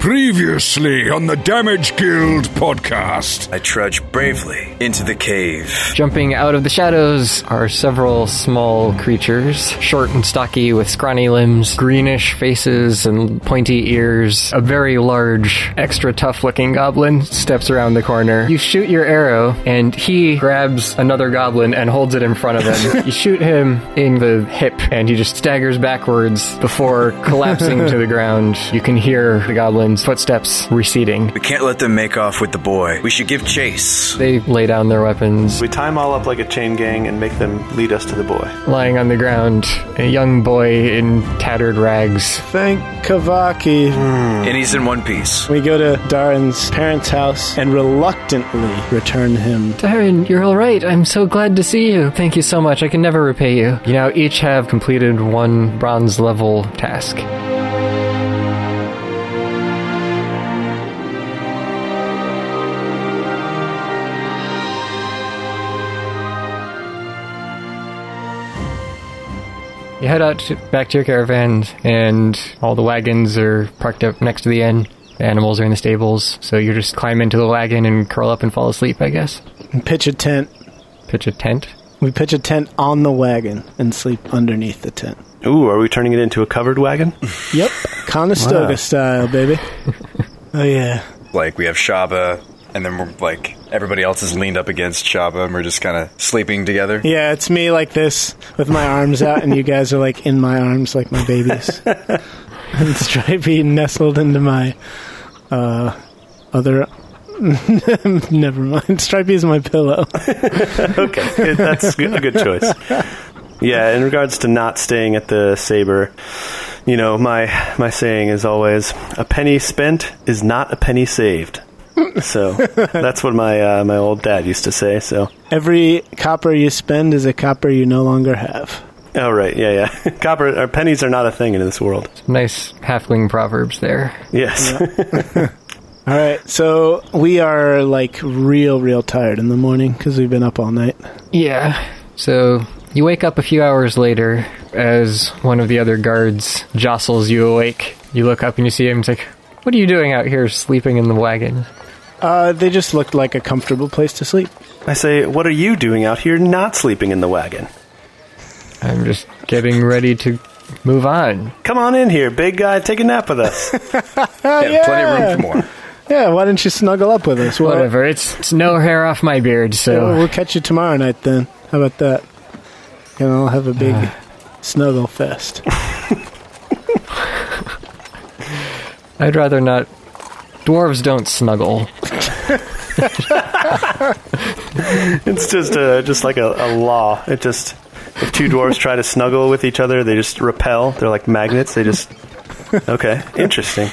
Previously on the Damage Guild podcast. I trudge bravely into the cave. Jumping out of the shadows are several small creatures, short and stocky with scrawny limbs, greenish faces and pointy ears. A very large, extra tough looking goblin steps around the corner. You shoot your arrow, and he grabs another goblin and holds it in front of him. you shoot him in the hip, and he just staggers backwards before collapsing to the ground. You can hear the goblin's footsteps receding. We can't let them make off with the boy. We should give chase. They lay down their weapons. We tie them all up like a chain gang and make them lead us to the boy. Lying on the ground, a young boy in tattered rags. Thank Kavaki. Hmm. And he's in one piece. We go to Darren's parents' house and reluctantly return him. Darren, you're all right. I'm so glad to see you. Thank you so much. I can never repay you. You now each have completed one bronze level task. You head out to, back to your caravan, and all the wagons are parked up next to the inn. The animals are in the stables, so you just climb into the wagon and curl up and fall asleep, I guess. And pitch a tent. Pitch a tent. We pitch a tent on the wagon and sleep underneath the tent. Ooh, are we turning it into a covered wagon? Yep, Conestoga Wow. style, baby. oh yeah. Like, we have Shabba, and then we're like, everybody else is leaned up against Shabba, and we're just kind of sleeping together. Yeah, it's me like this with my arms out, and you guys are like in my arms like my babies. and Stripey nestled into my uh, other. Never mind. Stripey is my pillow. okay, that's a good choice. Yeah, in regards to not staying at the Saber, you know, my my saying is always a penny spent is not a penny saved. So that's what my uh, my old dad used to say. So, Every copper you spend is a copper you no longer have. oh right, yeah, yeah. Copper or pennies are not a thing in this world. Nice halfling proverbs there. Yes. All right, so we are like real, real tired in the morning because we've been up all night. Yeah. So you wake up a few hours later as one of the other guards jostles you awake. You look up and you see him. He's like, "What are you doing out here, sleeping in the wagon?" Uh, they just looked like a comfortable place to sleep. I say, what are you doing out here, not sleeping in the wagon? I'm just getting ready to move on. Come on in here, big guy. Take a nap with us. Yeah, plenty of room for more. Yeah, why didn't you snuggle up with us? Well, Whatever. It's, it's no hair off my beard, yeah, so we'll catch you tomorrow night then. How about that? And I'll have a big snuggle fest. I'd rather not. Dwarves don't snuggle. It's just uh, just like a, a law. It just if two dwarves try to snuggle with each other, they just repel. They're like magnets. They just okay. Interesting.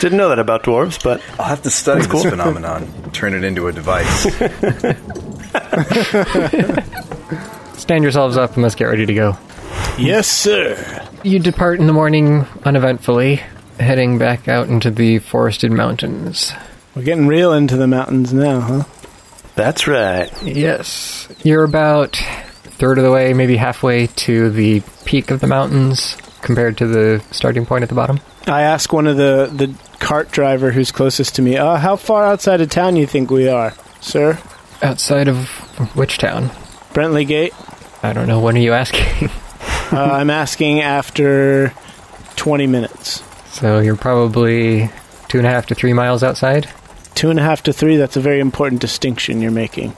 Didn't know that about dwarves, but I'll have to study That's cool. this phenomenon, turn it into a device. Stand yourselves up and let's get ready to go. yes, sir. You depart in the morning uneventfully, heading back out into the forested mountains. We're getting real into the mountains now, huh? that's right. Yes. You're about third of the way, maybe halfway to the peak of the mountains compared to the starting point at the bottom. I ask one of the, the cart driver who's closest to me, uh, how far outside of town you think we are, sir? Outside of which town? Brentley Gate? I don't know. When are you asking? Uh, I'm asking after 20 minutes. So you're probably two and a half to three miles outside. Two and a half to three, that's a very important distinction you're making.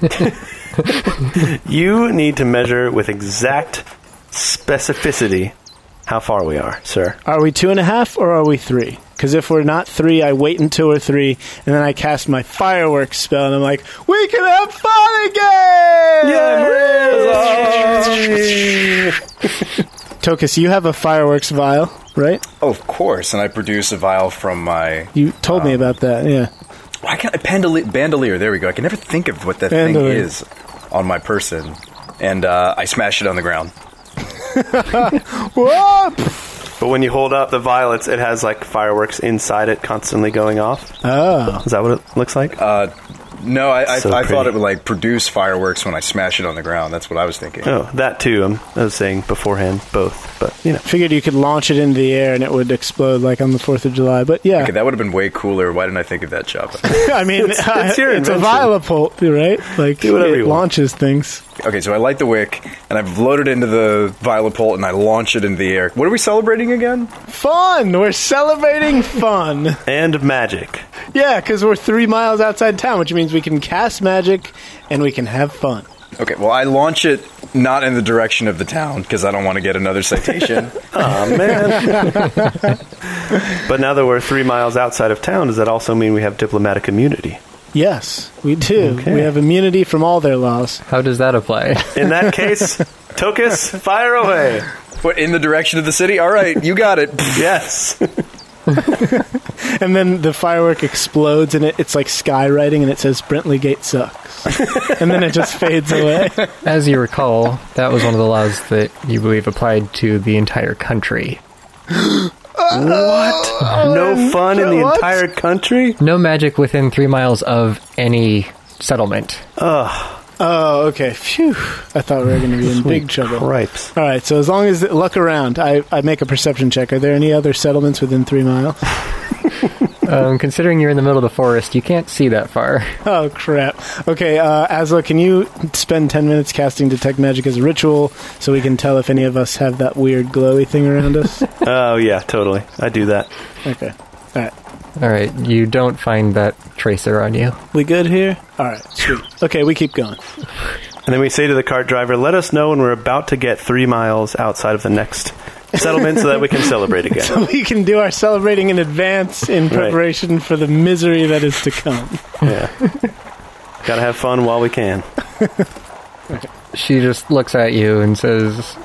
You need to measure with exact specificity how far we are, sir. Are we two and a half or are we three? Because if we're not three, I wait until we're three, and then I cast my fireworks spell, and I'm like, we can have fun again! Yeah, Tokas, you have a fireworks vial, right? oh, of course, and I produce a vial from my. You told me about that, yeah. Why can't I bandolier, bandolier? There we go. I can never think of what that Bandolier. thing is on my person, and uh, I smash it on the ground. Whoa! But when you hold up the violets, it has like fireworks inside it constantly going off. Oh. Is that what it looks like? Uh, No, I, I, So I thought it would like produce fireworks when I smash it on the ground. That's what I was thinking. Oh, that too. I'm, I was saying beforehand, both. But you know, Figured you could launch it into the air and it would explode like on the Fourth of July. But yeah, Okay, that would have been way cooler. Why didn't I think of that, Java? I mean, It's- it's your it's a invention. Violapult, right? Like Do whatever it you want. launches things. Okay, so I light the wick and I've loaded into the Violapult and I launch it into the air. What are we celebrating again? Fun! We're celebrating fun. and magic. Yeah, because we're three miles outside town, which means we can cast magic and we can have fun. Okay, well, I launch it not in the direction of the town because I don't want to get another citation. Oh man! but now that we're three miles outside of town, does that also mean we have diplomatic immunity? Yes, we do. Okay. We have immunity from all their laws. How does that apply? In that case, Tokas, fire away. what, in the direction of the city? All right, you got it. Yes. And then the firework explodes and it, it's like skywriting and it says Brentley Gate sucks. and then it just fades away. As you recall, that was one of the laws that you believe applied to the entire country. what? No oh, fun in the What? entire country? No magic within three miles of any settlement. Oh, okay. Phew. I thought we were going to be in big trouble. Cripes. All right, so as long as luck around, I, I make a perception check. Are there any other settlements within three miles? Um, considering you're in the middle of the forest, you can't see that far. Oh crap! Okay, uh, Azlo, can you spend ten minutes casting detect magic as a ritual so we can tell if any of us have that weird glowy thing around us? Oh yeah, totally. I do that. Okay, all right, All right, you don't find that tracer on you. we good here? All right, sweet. Okay, we keep going. And then we say to the cart driver, "Let us know when we're about to get three miles outside of the next settlement, so that we can celebrate again." So we can do our celebrating in advance in preparation for the misery that is to come. Yeah. Gotta have fun while we can. She just looks at you and says,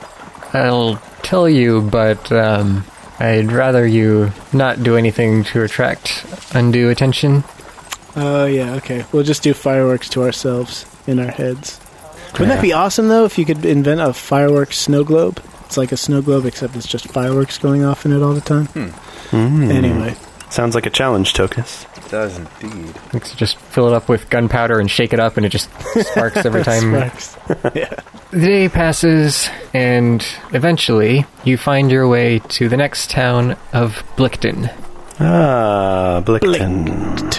I'll tell you, but um, I'd rather you not do anything to attract undue attention. Oh yeah, okay. We'll just do fireworks to ourselves in our heads. Wouldn't that be awesome though if you could invent a fireworks snow globe? It's like a snow globe except it's just fireworks going off in it all the time. Anyway, Sounds like a challenge, Tokas. It does indeed. You can just fill it up with gunpowder and shake it up, and it just sparks every time. sparks. yeah. The day passes, and eventually you find your way to the next town of Blickton. Ah, Blickton.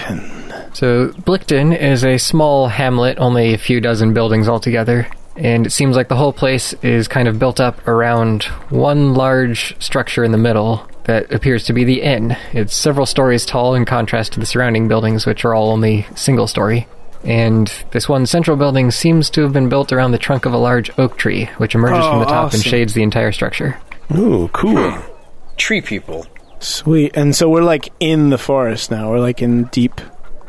So, Blickton is a small hamlet, only a few dozen buildings altogether, and it seems like the whole place is kind of built up around one large structure in the middle that appears to be the inn. It's several stories tall in contrast to the surrounding buildings, which are all only single story. And this one central building seems to have been built around the trunk of a large oak tree, which emerges from Oh, the top and oh, awesome. shades the entire structure. Ooh, cool. Hmm. Tree people. Sweet. And so we're like in the forest now. We're like in deep.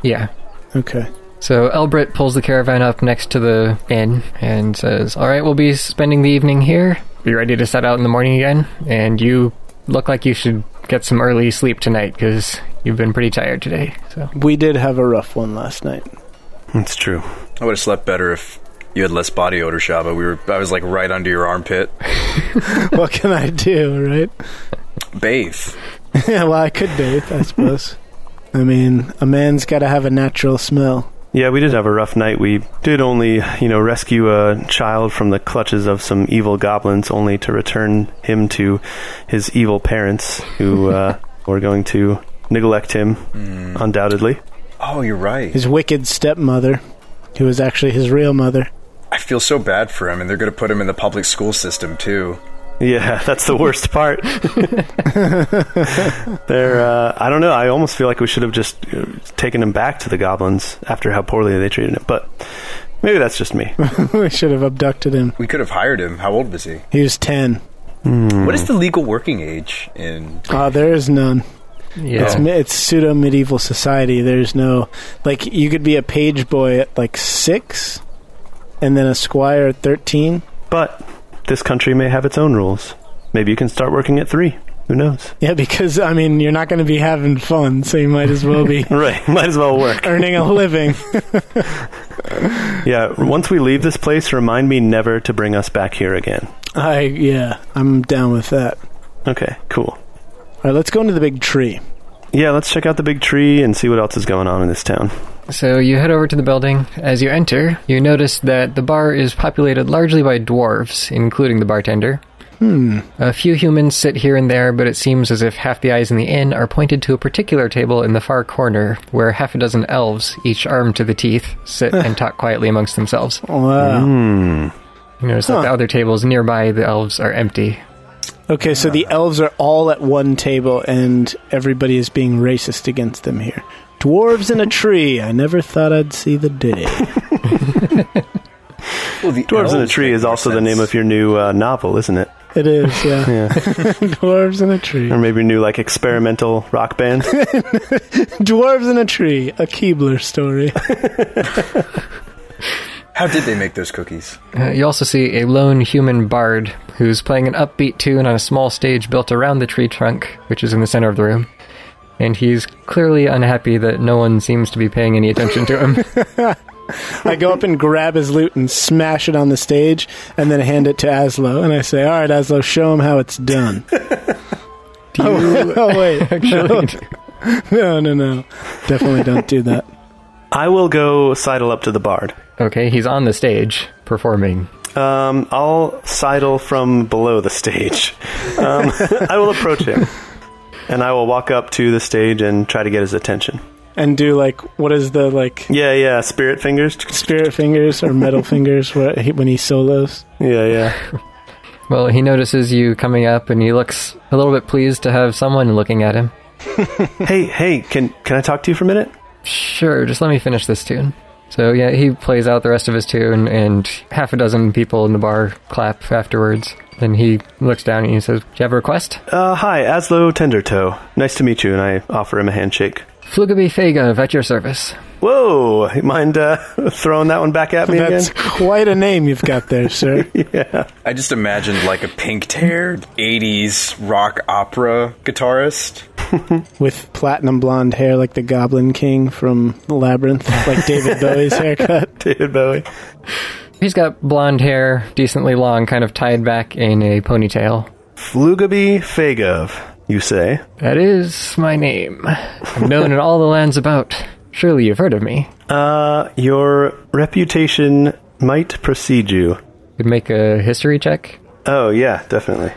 Yeah, Okay. So Elbrit pulls the caravan up next to the inn and says, "All right, we'll be spending the evening here. Be ready to set out in the morning again. And you look like you should get some early sleep tonight because you've been pretty tired today." So We did have a rough one last night. That's true. I would have slept better if you had less body odor, Shabba. We were, I was like right under your armpit. what can I do, right? Bathe. yeah, well, I could bathe, I suppose. I mean, a man's got to have a natural smell. Yeah, we did have a rough night. We did only, you know, rescue a child from the clutches of some evil goblins, only to return him to his evil parents, who uh, were going to neglect him, undoubtedly. Oh, you're right. His wicked stepmother, who was actually his real mother. I feel so bad for him, and they're going to put him in the public school system too. Yeah, that's the worst part. They're, uh, I don't know. I almost feel like we should have just uh, taken him back to the goblins after how poorly they treated him. But maybe that's just me. we should have abducted him. We could have hired him. How old was he? He was 10. What is the legal working age in? Oh, there is none. yeah, It's, it's pseudo medieval society. There's no. Like, you could be a page boy at like 6, and then a squire at 13. But this country may have its own rules. Maybe you can start working at three. Who knows? Yeah, because, I mean, you're not going to be having fun, so you might as well be Right. Might as well work. earning a living. Yeah. Once we leave this place, remind me never to bring us back here again. I, yeah, I'm down with that. Okay. Cool. All right, let's go into the big tree. Yeah. Let's check out the big tree and see what else is going on in this town. So you head over to the building. As you enter, you notice that the bar is populated largely by dwarves, including the bartender. Hmm. A few humans sit here and there, but it seems as if half the eyes in the inn are pointed to a particular table in the far corner, where half a dozen elves, each armed to the teeth, sit and talk quietly amongst themselves. Wow. You notice that the other tables nearby the elves are empty. Okay, so the elves are all at one table, and everybody is being racist against them here. Dwarves in a tree. I never thought I'd see the day. Well, the Dwarves in a Tree is more also the name of your new uh, novel, isn't it? It is, yeah. Yeah. Dwarves in a tree. or maybe your new like experimental rock band. Dwarves in a tree. A Keebler story. How did they make those cookies? Uh, you also see a lone human bard who's playing an upbeat tune on a small stage built around the tree trunk, which is in the center of the room. And he's clearly unhappy that no one seems to be paying any attention to him. I go up and grab his lute and smash it on the stage, and then hand it to Azlo. And I say, "All right, Azlo, show him how it's done." oh, oh, wait, Actually, no, no, no, definitely don't do that. I will go sidle up to the bard. okay, he's on the stage performing. Um, I'll sidle from below the stage. Um, I will approach him, and I will walk up to the stage and try to get his attention. And do like what is the like Yeah, yeah, spirit fingers. spirit fingers or metal fingers where when he solos? Yeah, yeah. Well, he notices you coming up and he looks a little bit pleased to have someone looking at him. Hey, hey, can can I talk to you for a minute? Sure, just let me finish this tune. So, yeah, he plays out the rest of his tune, and half a dozen people in the bar clap afterwards. Then he looks down at you and he says, Do you have a request? Uh, hi, Azlo Tendertoe. Nice to meet you, and I offer him a handshake. Flughebii Phaeguv at your service. Whoa, mind uh, throwing that one back at me That's again? quite a name you've got there, sir. Yeah. I just imagined like a pink-haired '80s rock opera guitarist. With platinum blonde hair like the Goblin King from the Labyrinth, like David Bowie's haircut. David Bowie. He's got blonde hair, decently long, kind of tied back in a ponytail. Flughebii Phaeguv, you say? That is my name. I'm known in all the lands about. Surely you've heard of me. Uh, your reputation might precede you. Could make a history check. Oh, yeah, definitely.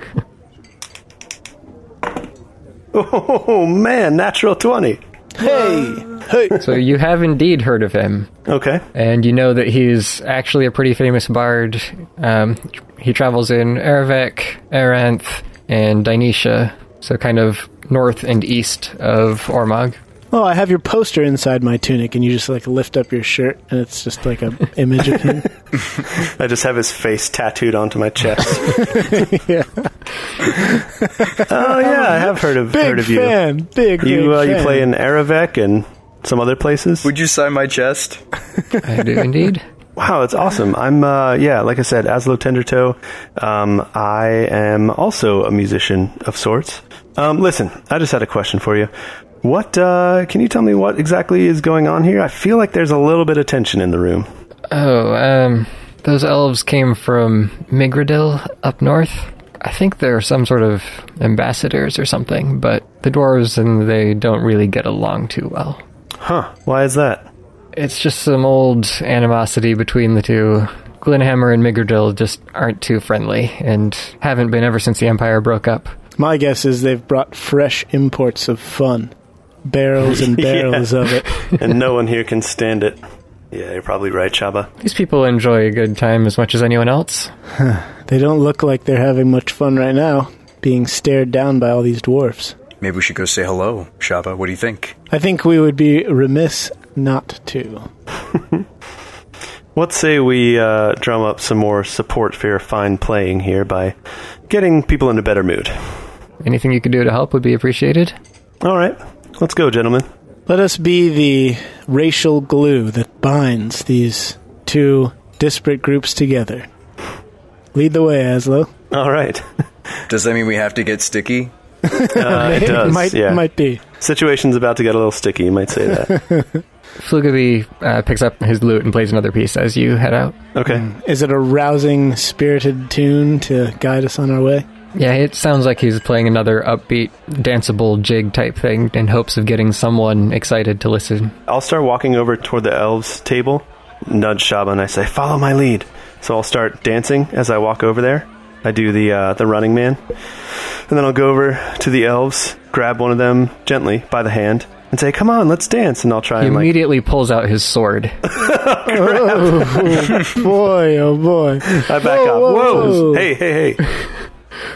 oh, man, natural 20. Hey, hey. So you have indeed heard of him. Okay. and you know that he's actually a pretty famous bard. Um, he travels in Erevac, Aranth, and Dinesha, so kind of north and east of Ormog. Oh, I have your poster inside my tunic, and you just like lift up your shirt, and it's just like an image of him. I just have his face tattooed onto my chest. yeah, oh, yeah, I have heard of, big heard of you. fan, big. You, big uh, you fan. play in Aravec and some other places? Would you sign my chest? I do indeed. Wow, that's awesome. I'm, uh, yeah, like I said, Azlo Tendertoe. Um, I am also a musician of sorts. Um, listen, I just had a question for you. What, uh, can you tell me what exactly is going on here? I feel like there's a little bit of tension in the room. Oh, um, those elves came from Migradil up north. I think they're some sort of ambassadors or something, but the dwarves and they don't really get along too well. Huh, why is that? It's just some old animosity between the two. Glenhammer and Migradil just aren't too friendly and haven't been ever since the Empire broke up. My guess is they've brought fresh imports of fun, barrels and Yeah. barrels of it. and no one here can stand it. Yeah, you're probably right, Shabba. These people enjoy a good time as much as anyone else. They don't look like they're having much fun right now, being stared down by all these dwarfs. Maybe we should go say hello, Shabba. What do you think? I think we would be remiss not to. Let's say we uh, drum up some more support for your fine playing here by getting people in a better mood. Anything you could do to help would be appreciated. All right, let's go, gentlemen. Let us be the racial glue that binds these two disparate groups together. Lead the way, Azlo. All right. Does that mean we have to get sticky? Uh, it does. might yeah. might be. Situation's about to get a little sticky. You might say that. Flughebii uh, picks up his lute and plays another piece as you head out. Okay. Is it a rousing, spirited tune to guide us on our way? Yeah, it sounds like he's playing another upbeat, danceable jig type thing in hopes of getting someone excited to listen. I'll start walking over toward the elves' table, nudge Shabba, and I say, "Follow my lead." So I'll start dancing as I walk over there. I do the uh, the running man, and then I'll go over to the elves, grab one of them gently by the hand, and say, "Come on, let's dance." And I'll try He and like immediately pulls out his sword. Oh, boy, oh boy. I back Whoa, up. whoa, Whoa! whoa. Hey, hey, hey!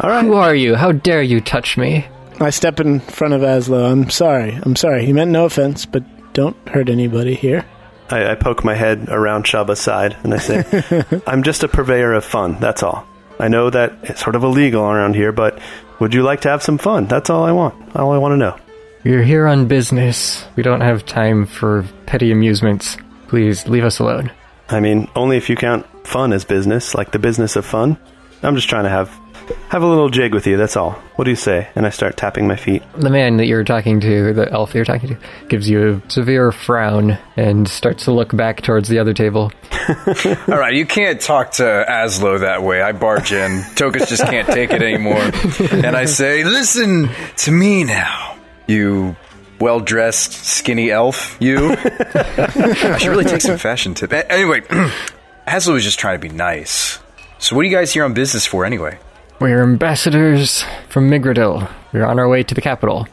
All right. Who are you? How dare you touch me? I step in front of Azlo. I'm sorry. I'm sorry. He meant no offense, but don't hurt anybody here. I, I poke my head around Shabba's side and I say, I'm just a purveyor of fun, that's all. I know that it's sort of illegal around here, but would you like to have some fun? That's all I want. All I want to know. We're here on business. We don't have time for petty amusements. Please leave us alone. I mean, only if you count fun as business, like the business of fun. I'm just trying to have have a little jig with you, that's all. What do you say? And I start tapping my feet. The man that you're talking to, the elf that you're talking to, gives you a severe frown and starts to look back towards the other table. All right, you can't talk to Azlo that way. I barge in. Tokas just can't take it anymore. And I say, listen to me now, you well dressed, skinny elf, you. I should really take some fashion tips. Anyway, Azlo was just trying to be nice. So, what are you guys here on business for anyway? We're ambassadors from Migradil. We're on our way to the capital.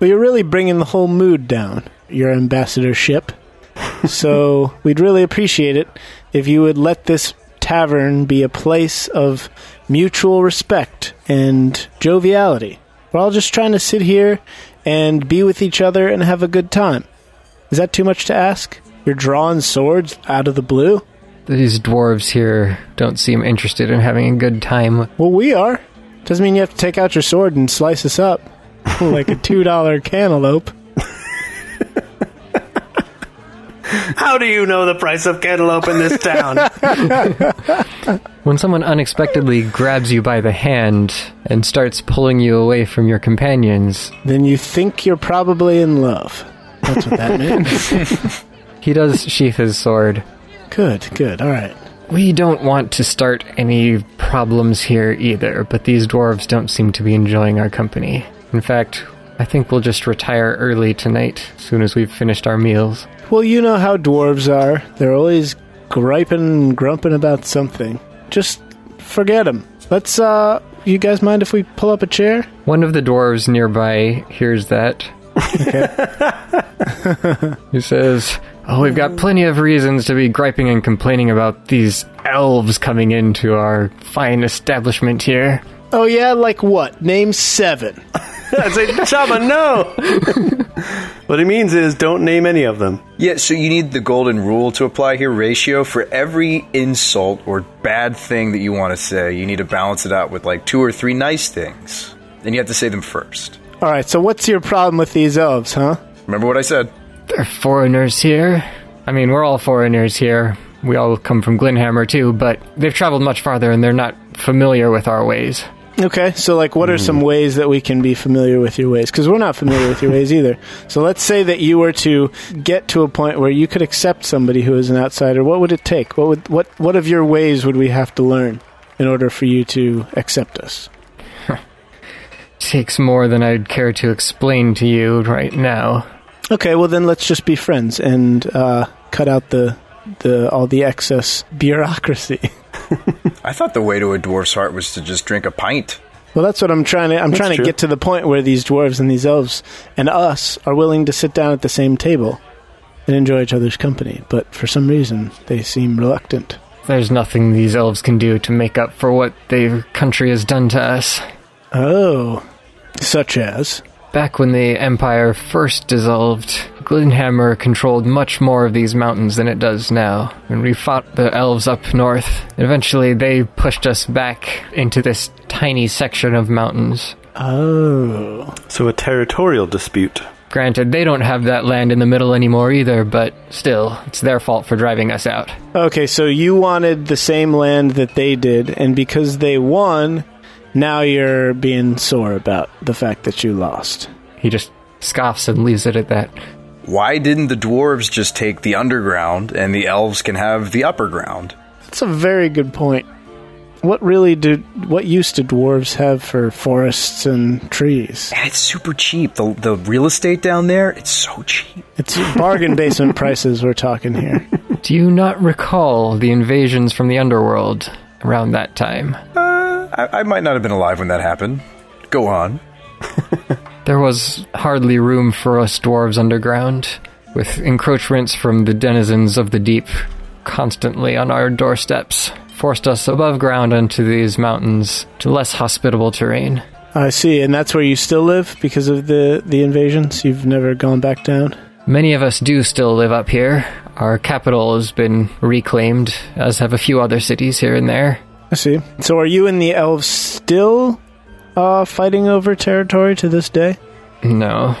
Well, you're really bringing the whole mood down, your ambassadorship. so we'd really appreciate it if you would let this tavern be a place of mutual respect and joviality. We're all just trying to sit here and be with each other and have a good time. Is that too much to ask? You're drawing swords out of the blue? These dwarves here don't seem interested in having a good time. Well, we are. Doesn't mean you have to take out your sword and slice us up like a $2 cantaloupe. How do you know the price of cantaloupe in this town? When someone unexpectedly grabs you by the hand and starts pulling you away from your companions, Then you think you're probably in love. That's what that means. he does sheath his sword. Good, good. All right. We don't want to start any problems here either, but these dwarves don't seem to be enjoying our company. In fact, I think we'll just retire early tonight, as soon as we've finished our meals. Well, you know how dwarves are. They're always griping and grumping about something. Just forget them. Let's, uh, you guys mind if we pull up a chair? One of the dwarves nearby hears that. he says, Oh, we've got plenty of reasons to be griping and complaining about these elves coming into our fine establishment here. Oh, yeah? Like what? Name seven. I say, Shabba, no! what he means is don't name any of them. Yeah, so you need the golden rule to apply here ratio. For every insult or bad thing that you want to say, you need to balance it out with like two or three nice things. Then you have to say them first. All right, so what's your problem with these elves, huh? Remember what I said? They're foreigners here. I mean, we're all foreigners here. We all come from Glenhammer too, but they've traveled much farther and they're not familiar with our ways. Okay, so like, what are some hmm. ways that we can be familiar with your ways? Because we're not familiar with your ways either. So let's say that you were to get to a point where you could accept somebody who is an outsider. What would it take? What would what what of your ways would we have to learn in order for you to accept us? Takes more than I'd care to explain to you right now. Okay, well then let's just be friends and uh, cut out the the all the excess bureaucracy. I thought the way to a dwarf's heart was to just drink a pint. Well, that's what I'm trying to. I'm trying to true. get to the point where these dwarves and these elves and us are willing to sit down at the same table and enjoy each other's company. But for some reason, they seem reluctant. There's nothing these elves can do to make up for what their country has done to us. Oh, such as Back when the Empire first dissolved, Glenhammer controlled much more of these mountains than it does now. When we fought the elves up north, eventually they pushed us back into this tiny section of mountains. oh, So a territorial dispute. Granted, they don't have that land in the middle anymore either, but still, it's their fault for driving us out. okay. So you wanted the same land that they did, and because they won, now you're being sore about the fact that you lost. He just scoffs and leaves it at that. Why didn't the dwarves just take the underground and the elves can have the upper ground? That's a very good point. what really do what use do dwarves have for forests and trees? And it's super cheap. The the real estate down there, it's so cheap. It's bargain basement prices we're talking here. Do you not recall the invasions from the underworld around that time? Uh, I, I might not have been alive when that happened. Go on. There was hardly room for us dwarves underground, with encroachments from the denizens of the deep constantly on our doorsteps, forced us above ground into these mountains to less hospitable terrain. I see, and that's where you still live because of the the invasions. You've never gone back down. Many of us do still live up here. Our capital has been reclaimed, as have a few other cities here and there. I see. So, are you and the elves still uh, fighting over territory to this day? No.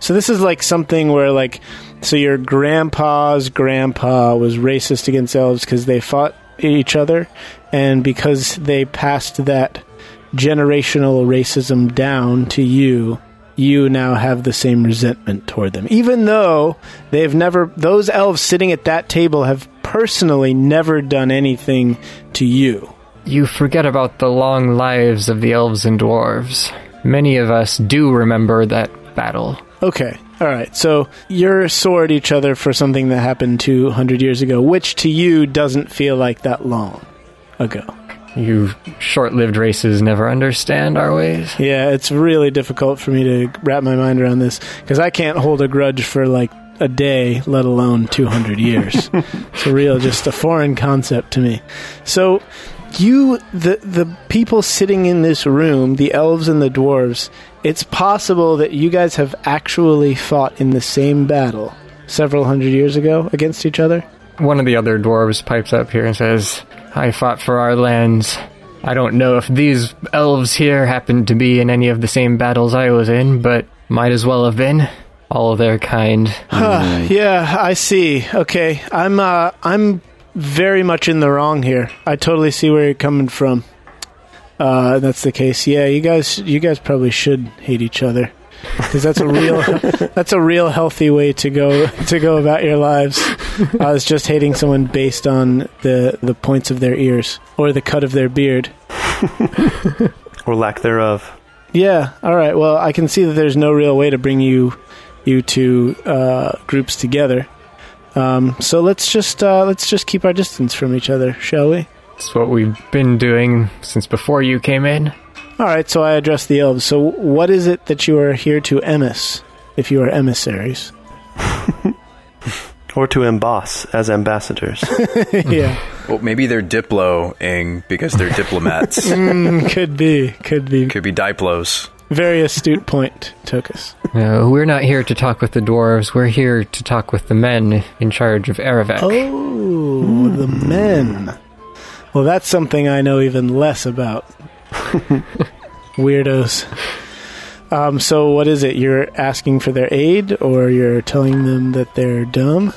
So this is like something where like so your grandpa's grandpa was racist against elves because they fought each other and because they passed that generational racism down to you you now have the same resentment toward them even though they've never those elves sitting at that table have personally never done anything to you You forget about the long lives of the elves and dwarves. Many of us do remember that battle. Okay. All right. So you're sore at each other for something that happened 200 years ago, which to you doesn't feel like that long ago. You short lived races never understand our ways. Yeah, it's really difficult for me to wrap my mind around this because I can't hold a grudge for like a day, let alone 200 years. it's a real, just a foreign concept to me. So you, the the people sitting in this room, the elves and the dwarves, it's possible that you guys have actually fought in the same battle several hundred years ago against each other. One of the other dwarves pipes up here and says, I fought for our lands. I don't know if these elves here happened to be in any of the same battles I was in, but might as well have been. All of their kind. Huh, yeah, I see. Okay, I'm uh, I'm very much in the wrong here. I totally see where you're coming from. Uh, that's the case. Yeah, you guys, you guys probably should hate each other because that's a real, that's a real healthy way to go to go about your lives. Uh, it's just hating someone based on the the points of their ears or the cut of their beard. or lack thereof. Yeah. All right. Well, I can see that there's no real way to bring you you two uh, groups together. Um, so let's just uh, let's just keep our distance from each other, shall we? It's what we've been doing since before you came in. All right. So I address the elves. So what is it that you are here to emiss? If you are emissaries, Or to emboss as ambassadors. yeah, Well, maybe they're diploing because they're diplomats. Mm, could be, could be. Could be diplos. Very astute point, Tokas. No, we're not here to talk with the dwarves. We're here to talk with the men in charge of Erevac. Oh, the men. Well, that's something I know even less about. Weirdos. Um, so, what is it? You're asking for their aid, or you're telling them that they're dumb?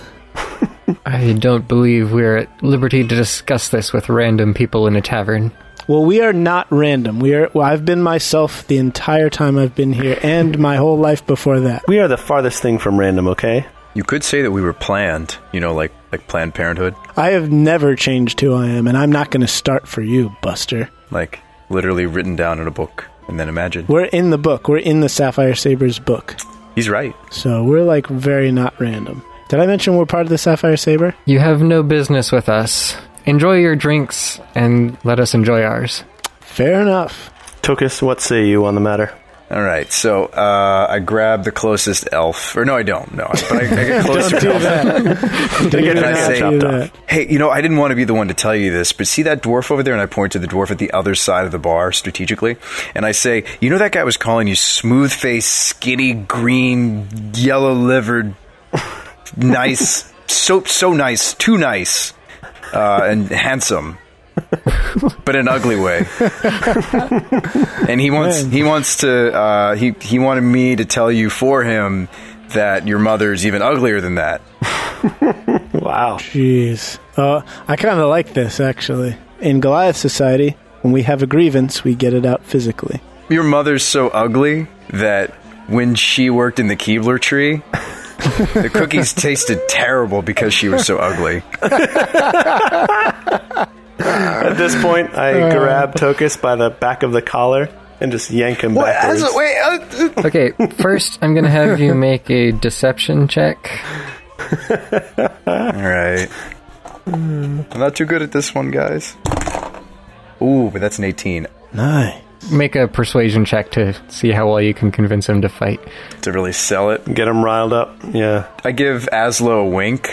I don't believe we're at liberty to discuss this with random people in a tavern. Well, we are not random. We are. Well, I've been myself the entire time I've been here, and my whole life before that. we are the farthest thing from random, okay? You could say that we were planned, you know, like like Planned Parenthood, I have never changed who I am, and I'm not going to start for you, Buster. like literally written down in a book and then imagined. We're in the book. We're in the Sapphire Sabers book, He's right. so we're like very not random. Did I mention we're part of the Sapphire Saber? You have no business with us. Enjoy your drinks and let us enjoy ours. Fair enough. Tokas, what say you on the matter? All right, so uh, I grab the closest elf, or no, I don't. No, but I, I get closer. Don't do to elf. that. They get And I say- chopped do off. that. Hey, you know, I didn't want to be the one to tell you this, but see that dwarf over there? And I point to the dwarf at the other side of the bar strategically. And I say, you know, that guy was calling you smooth faced, skinny, green, yellow livered, nice, so, so nice, too nice, uh, and handsome. but in an ugly way. and he wants Man. he wants to uh, he he wanted me to tell you for him that your mother's even uglier than that. Wow. Jeez. Uh, I kind of like this, actually. In Goliath Society, when we have a grievance, we get it out physically. Your mother's so ugly that when she worked in the Keebler tree, the cookies tasted terrible because she was so ugly. At this point, I grab Tokas by the back of the collar and just yank him What? backwards. As, wait, uh, Okay, first I'm gonna have you make a deception check. all right. I'm not too good at this one, guys. Ooh, but that's an 18 Nice. Make a persuasion check to see how well you can convince him to fight. to really sell it. Get him riled up. Yeah. I give Azlo a wink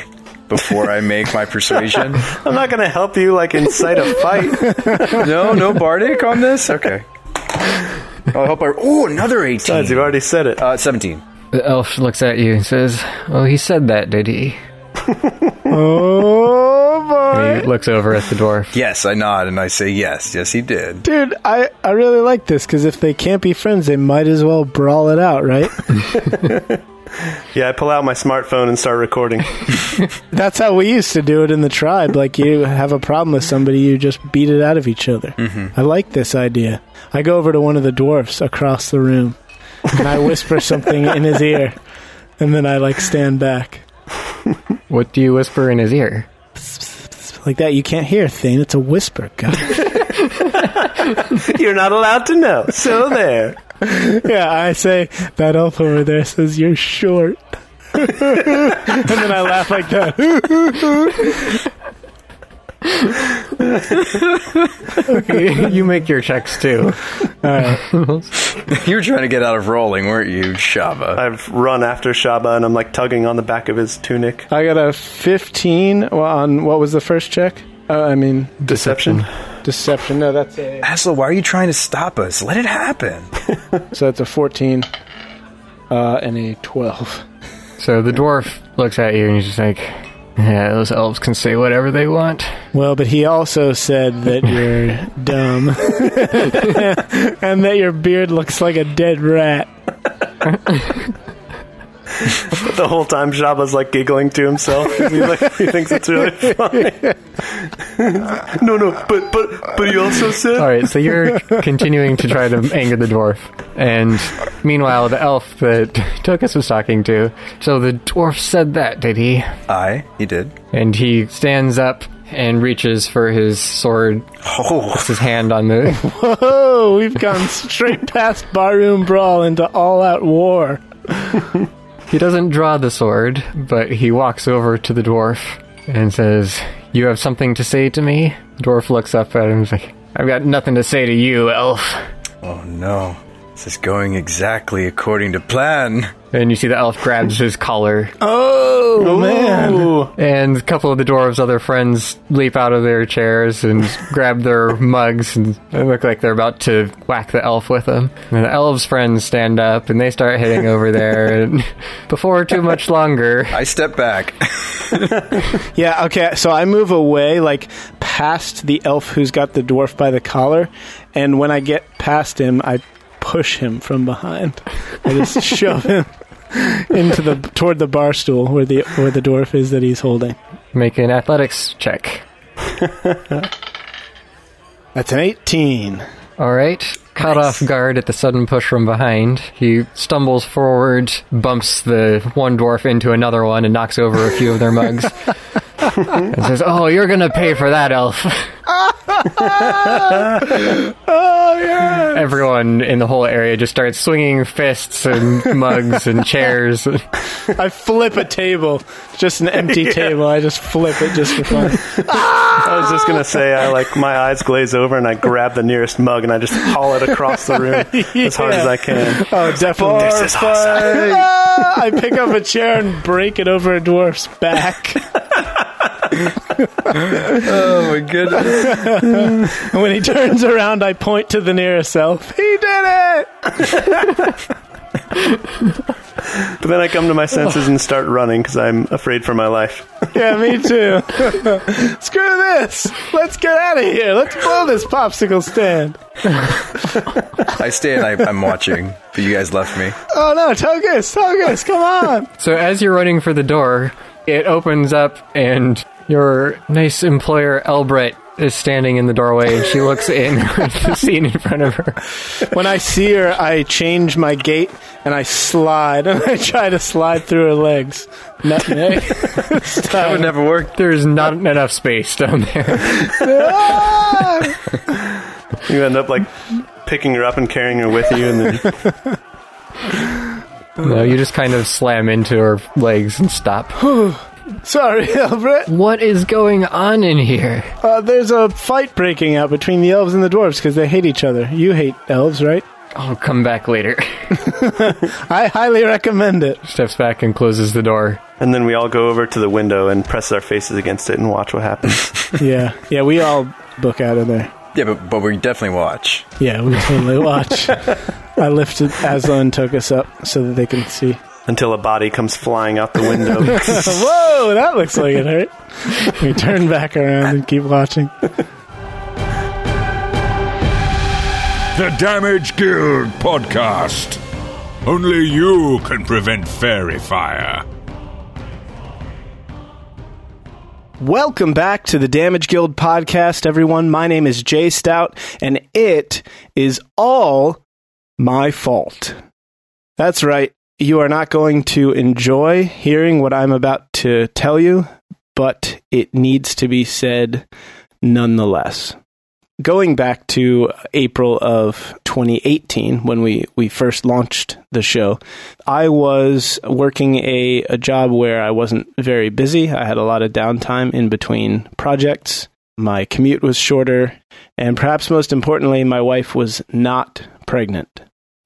before I make my persuasion. I'm not going to help you, like, incite a fight. no, no Bardic on this? Okay. I hope I. Ooh, another 18. Besides, you've already said it. Uh, 17. The elf looks at you and says, "Oh, he said that, did he?" Oh boy. And he looks over at the dwarf. Yes, I nod and I say yes. Yes, he did. Dude, I, I really like this because if they can't be friends, they might as well brawl it out, right? Yeah, I pull out my smartphone and start recording. That's how we used to do it in the tribe. Like, you have a problem with somebody, you just beat it out of each other. Mm-hmm. I like this idea. I go over to one of the dwarfs across the room and I whisper something in his ear, and then I, like, stand back. What do you whisper in his ear? Like that, you can't hear, Thane. It's a whisper, God. You're not allowed to know. So there. yeah, I say, that elf over there says you're short. and then I laugh like that. You make your checks too. You were trying to get out of rolling, weren't you, Shava? I've run after Shabba and I'm like tugging on the back of his tunic. I got a 15 on what was the first check? Uh, I mean, Deception. deception. No, that's a. Azlo, why are you trying to stop us? Let it happen. So that's a 14 uh, and a 12. So the dwarf looks at you and he's just like, "Yeah, those elves can say whatever they want." Well, but he also said that you're dumb and that your beard looks like a dead rat. The whole time Shabba's like giggling to himself. He, like, he thinks it's really funny. no, no, but but but he also said All right, so you're continuing to try to anger the dwarf, and meanwhile, the elf that Tokas was talking to. So the dwarf said that, did he? Aye, he did. And he stands up and reaches for his sword, Oh, puts his hand on the. Oh, we've gone straight past barroom brawl into all out war. He doesn't draw the sword, but he walks over to the dwarf and says, "You have something to say to me?" The dwarf looks up at him and is like, "I've got nothing to say to you, elf." oh no. This is going exactly according to plan. And you see the elf grabs his collar Oh, man. And a couple of the dwarves' other friends leap out of their chairs and grab their mugs and they look like they're about to whack the elf with them. And the elves' friends stand up and they start hitting over there. And before too much longer, I step back. Yeah, okay, so I move away, like, past the elf who's got the dwarf by the collar, and when I get past him, I push him from behind. I just shove him into the toward the bar stool where the where the dwarf is that he's holding. make an athletics check. That's an 18. All right. Caught off guard at the sudden push from behind, he stumbles forward, bumps the one dwarf into another one, and knocks over a few of their mugs. and says, "Oh, you're gonna pay for that, elf." Yeah. Everyone in the whole area just starts swinging fists and mugs and chairs. I flip a table, just an empty table. I just flip it just for fun. I was just gonna say, I like my eyes glaze over and I grab the nearest mug and I just haul it across the room as hard as I can. Oh, definitely. This is awesome. Ah, I pick up a chair and break it over a dwarf's back. Oh my goodness. And when he turns around, I point to the nearest elf. He did it! But then I come to my senses and start running because I'm afraid for my life. Yeah, me too. Screw this! Let's get out of here. Let's blow this popsicle stand. I stay and I, I'm watching, but you guys left me. Oh no, Togus, Togus, come on! So as you're running for the door, it opens up and your nice employer Elbret is standing in the doorway and she looks in at the scene in front of her. When I see her, I change my gait and I slide and I try to slide through her legs. Nutmeg. That would never work. There's not enough space down there. You end up like picking her up and carrying her with you, and then No, you just kind of slam into her legs and stop. Sorry, Albert. What is going on in here? Uh, there's a fight breaking out between the elves and the dwarves because they hate each other. You hate elves, right? I'll come back later. I highly recommend it. Steps back and closes the door. and then we all go over to the window and press our faces against it and watch what happens. Yeah, yeah, we all book out of there. Yeah, but, but we definitely watch. Yeah, we totally watch. I lifted Azlo and Tokas up so that they can see. Until a body comes flying out the window. Whoa, that looks like it hurt. We turn back around and keep watching. The Damage Guild Podcast. Only you can prevent fairy fire. Welcome back to the Damage Guild podcast, everyone. My name is Jay Stout, and it is all my fault. That's right. You are not going to enjoy hearing what I'm about to tell you, but it needs to be said nonetheless. Going back to April of 2018, when we, we first launched the show, I was working a, a job where I wasn't very busy. I had a lot of downtime in between projects. My commute was shorter. And perhaps most importantly, my wife was not pregnant.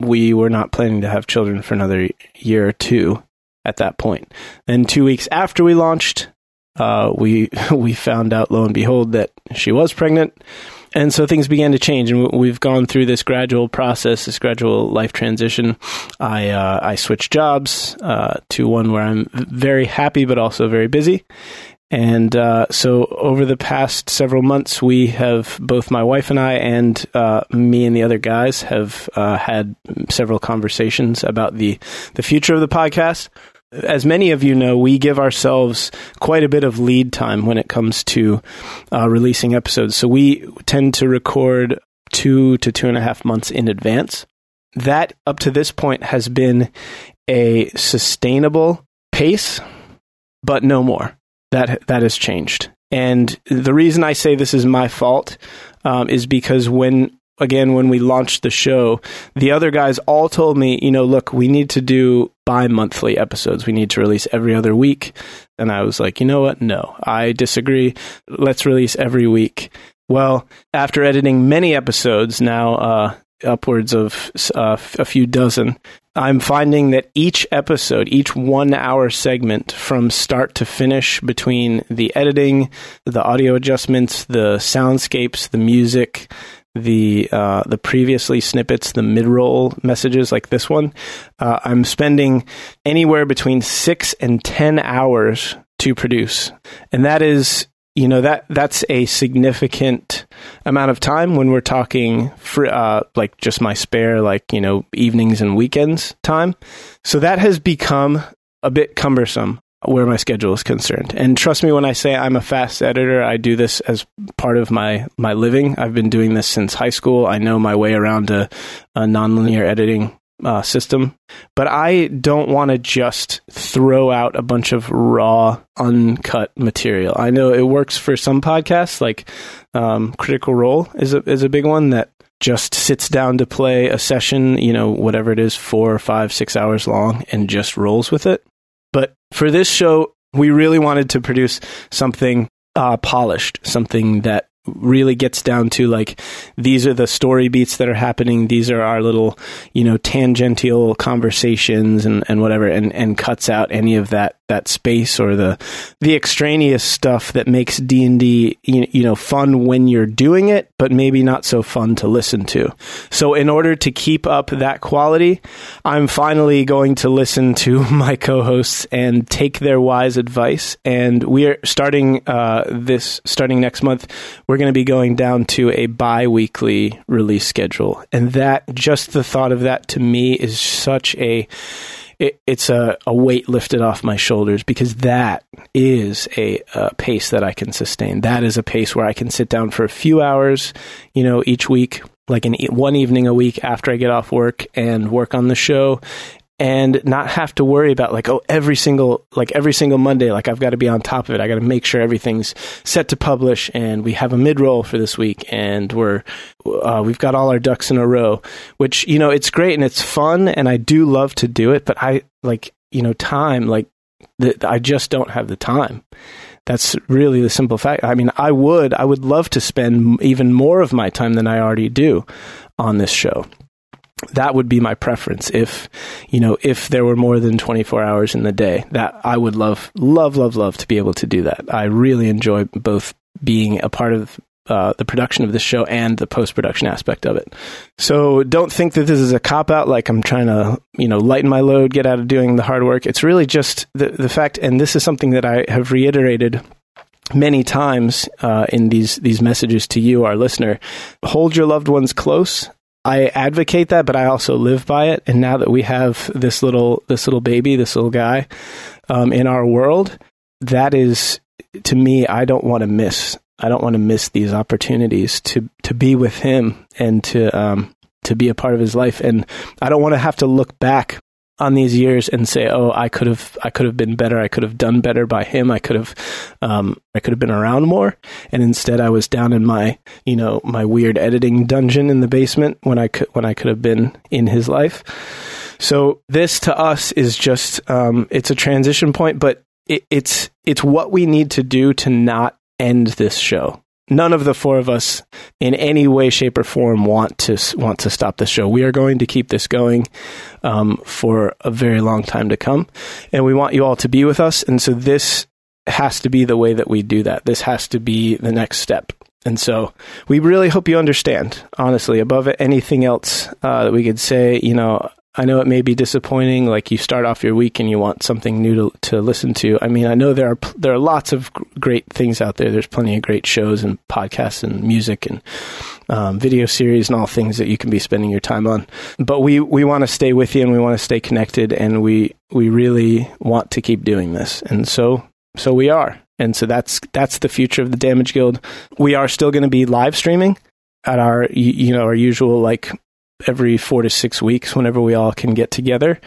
We were not planning to have children for another year or two at that point. Then, two weeks after we launched, uh, we we found out, lo and behold, that she was pregnant. And so things began to change and we've gone through this gradual process this gradual life transition. I uh, i switched jobs uh, to one where i'm very happy but also very busy and uh, so over the past several months we have both my wife and i and uh, me and the other guys have uh, had several conversations about the the future of the podcast as many of you know, we give ourselves quite a bit of lead time when it comes to uh, releasing episodes. So we tend to record two to two and a half months in advance. That, up to this point, has been a sustainable pace, but no more. That that has changed. And the reason I say this is my fault um, is because when again when we launched the show the other guys all told me you know look we need to do bi-monthly episodes. We need to release every other week. And i was like you know what? No i disagree. Let's release every week. Well after editing many episodes now uh, upwards of uh, a few dozen. I'm finding that each episode each one hour segment from start to finish between the editing the audio adjustments the soundscapes the music the uh, the previously snippets, the mid roll messages like this one, uh, I'm spending anywhere between six and ten hours to produce, and that is you know that that's a significant amount of time when we're talking fr- uh, like just my spare like you know evenings and weekends time. So that has become a bit cumbersome where my schedule is concerned. And trust me when I say I'm a fast editor, I do this as part of my my living. I've been doing this since high school. I know my way around a, a nonlinear editing uh, system, but I don't want to just throw out a bunch of raw, uncut material. I know it works for some podcasts, like um, Critical Role is a is a big one that just sits down to play a session, you know, whatever it is, four five, six hours long, and just rolls with it. But for this show, we really wanted to produce something uh, polished, something that really gets down to like these are the story beats that are happening. These are our little you know tangential conversations and, and whatever and, and cuts out any of that that space or the the extraneous stuff that makes D&D you, know fun when you're doing it but maybe not so fun to listen to. So in order to keep up that quality I'm finally going to listen to my co-hosts and take their wise advice. And we're starting uh, this starting next month we're going to be going down to a bi-weekly release schedule and that just the thought of that to me is such a it, it's a, a weight lifted off my shoulders because that is a, a pace that I can sustain. That is a pace where I can sit down for a few hours, you know, each week, like an one evening a week after I get off work and work on the show and not have to worry about like oh every single like every single Monday like I've got to be on top of it. I got to make sure everything's set to publish and we have a mid roll for this week and we're uh, we've got all our ducks in a row. Which you know it's great and it's fun and I do love to do it, but I like you know time like the, I just don't have the time. That's really the simple fact. I mean, I would I would love to spend even more of my time than I already do on this show that would be my preference if you know if there were more than 24 hours in the day that i would love love love love to be able to do that i really enjoy both being a part of uh, the production of this show and the post production aspect of it. So don't think that this is a cop out, like I'm trying to, you know, lighten my load, get out of doing the hard work. It's really just the, the fact, and this is something that I have reiterated many times uh, in these these messages to you, our listener. Hold your loved ones close. I advocate that, but I also live by it. And now that we have this little this little baby, this little guy um, in our world, that is to me, I don't want to miss. I don't want to miss these opportunities to to be with him and to um, to be a part of his life. And I don't want to have to look back on these years and say, "Oh, I could have, I could have been better. I could have done better by him. I could have, um, I could have been around more." And instead, I was down in my, you know, my weird editing dungeon in the basement when I could, when I could have been in his life. So this to us is just, um, it's a transition point, but it, it's it's what we need to do to not end this show none of the four of us in any way shape or form want to want to stop the show. We are going to keep this going um, for a very long time to come and we want you all to be with us and so this has to be the way that we do that. This has to be the next step. And so we really hope you understand honestly. Above anything else uh, that we could say you know I know it may be disappointing. Like you start off your week and you want something new to, to listen to. I mean, I know there are there are lots of great things out there. There's plenty of great shows and podcasts and music and um, video series and all things that you can be spending your time on. But we we want to stay with you and we want to stay connected and we we really want to keep doing this. And so so we are. And so that's that's the future of the Damage Guild. We are still going to be live streaming at our you know our usual like every four to six weeks whenever we all can get together.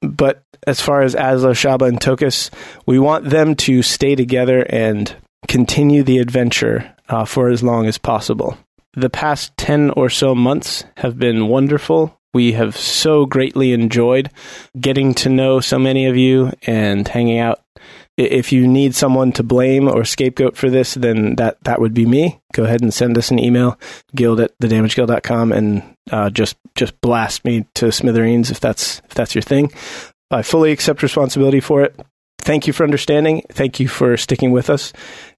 But as far as Azlo, Shabba, and Tokas, we want them to stay together and continue the adventure uh, for as long as possible. The past 10 or so months have been wonderful. We have so greatly enjoyed getting to know so many of you and hanging out if you need someone to blame or scapegoat for this, then that, that would be me. Go ahead and send us an email, guild at thedamageguild.com, and uh, just just blast me to smithereens if that's if that's your thing. I fully accept responsibility for it. Thank you for understanding. Thank you for sticking with us.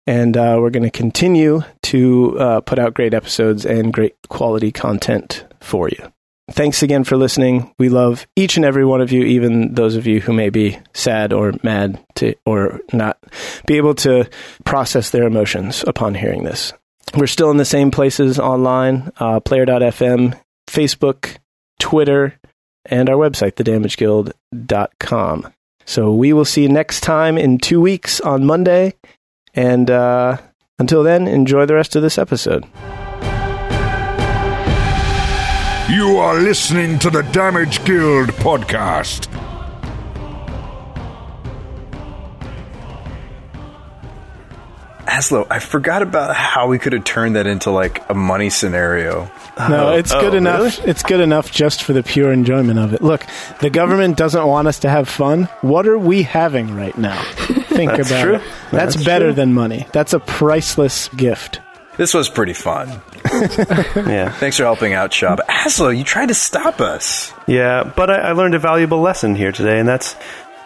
And uh, we're going to continue to uh, put out great episodes and great quality content for you. Thanks again for listening. We love each and every one of you, even those of you who may be sad or mad to, or not be able to process their emotions upon hearing this. We're still in the same places online uh, player.fm, Facebook, Twitter, and our website, thedamageguild.com. So we will see you next time in two weeks on Monday. And uh, until then, enjoy the rest of this episode. You are listening to the Damage Guild podcast. Azlo, I forgot about how we could have turned that into like a money scenario. No, oh. it's good oh, enough. It's good enough just for the pure enjoyment of it. Look, the government doesn't want us to have fun. What are we having right now? Think That's about true. it. That's, That's better true. than money. That's a priceless gift. This was pretty fun. Yeah. Thanks for helping out, Shab. Azlo, you tried to stop us. Yeah, but I, I learned a valuable lesson here today, and that's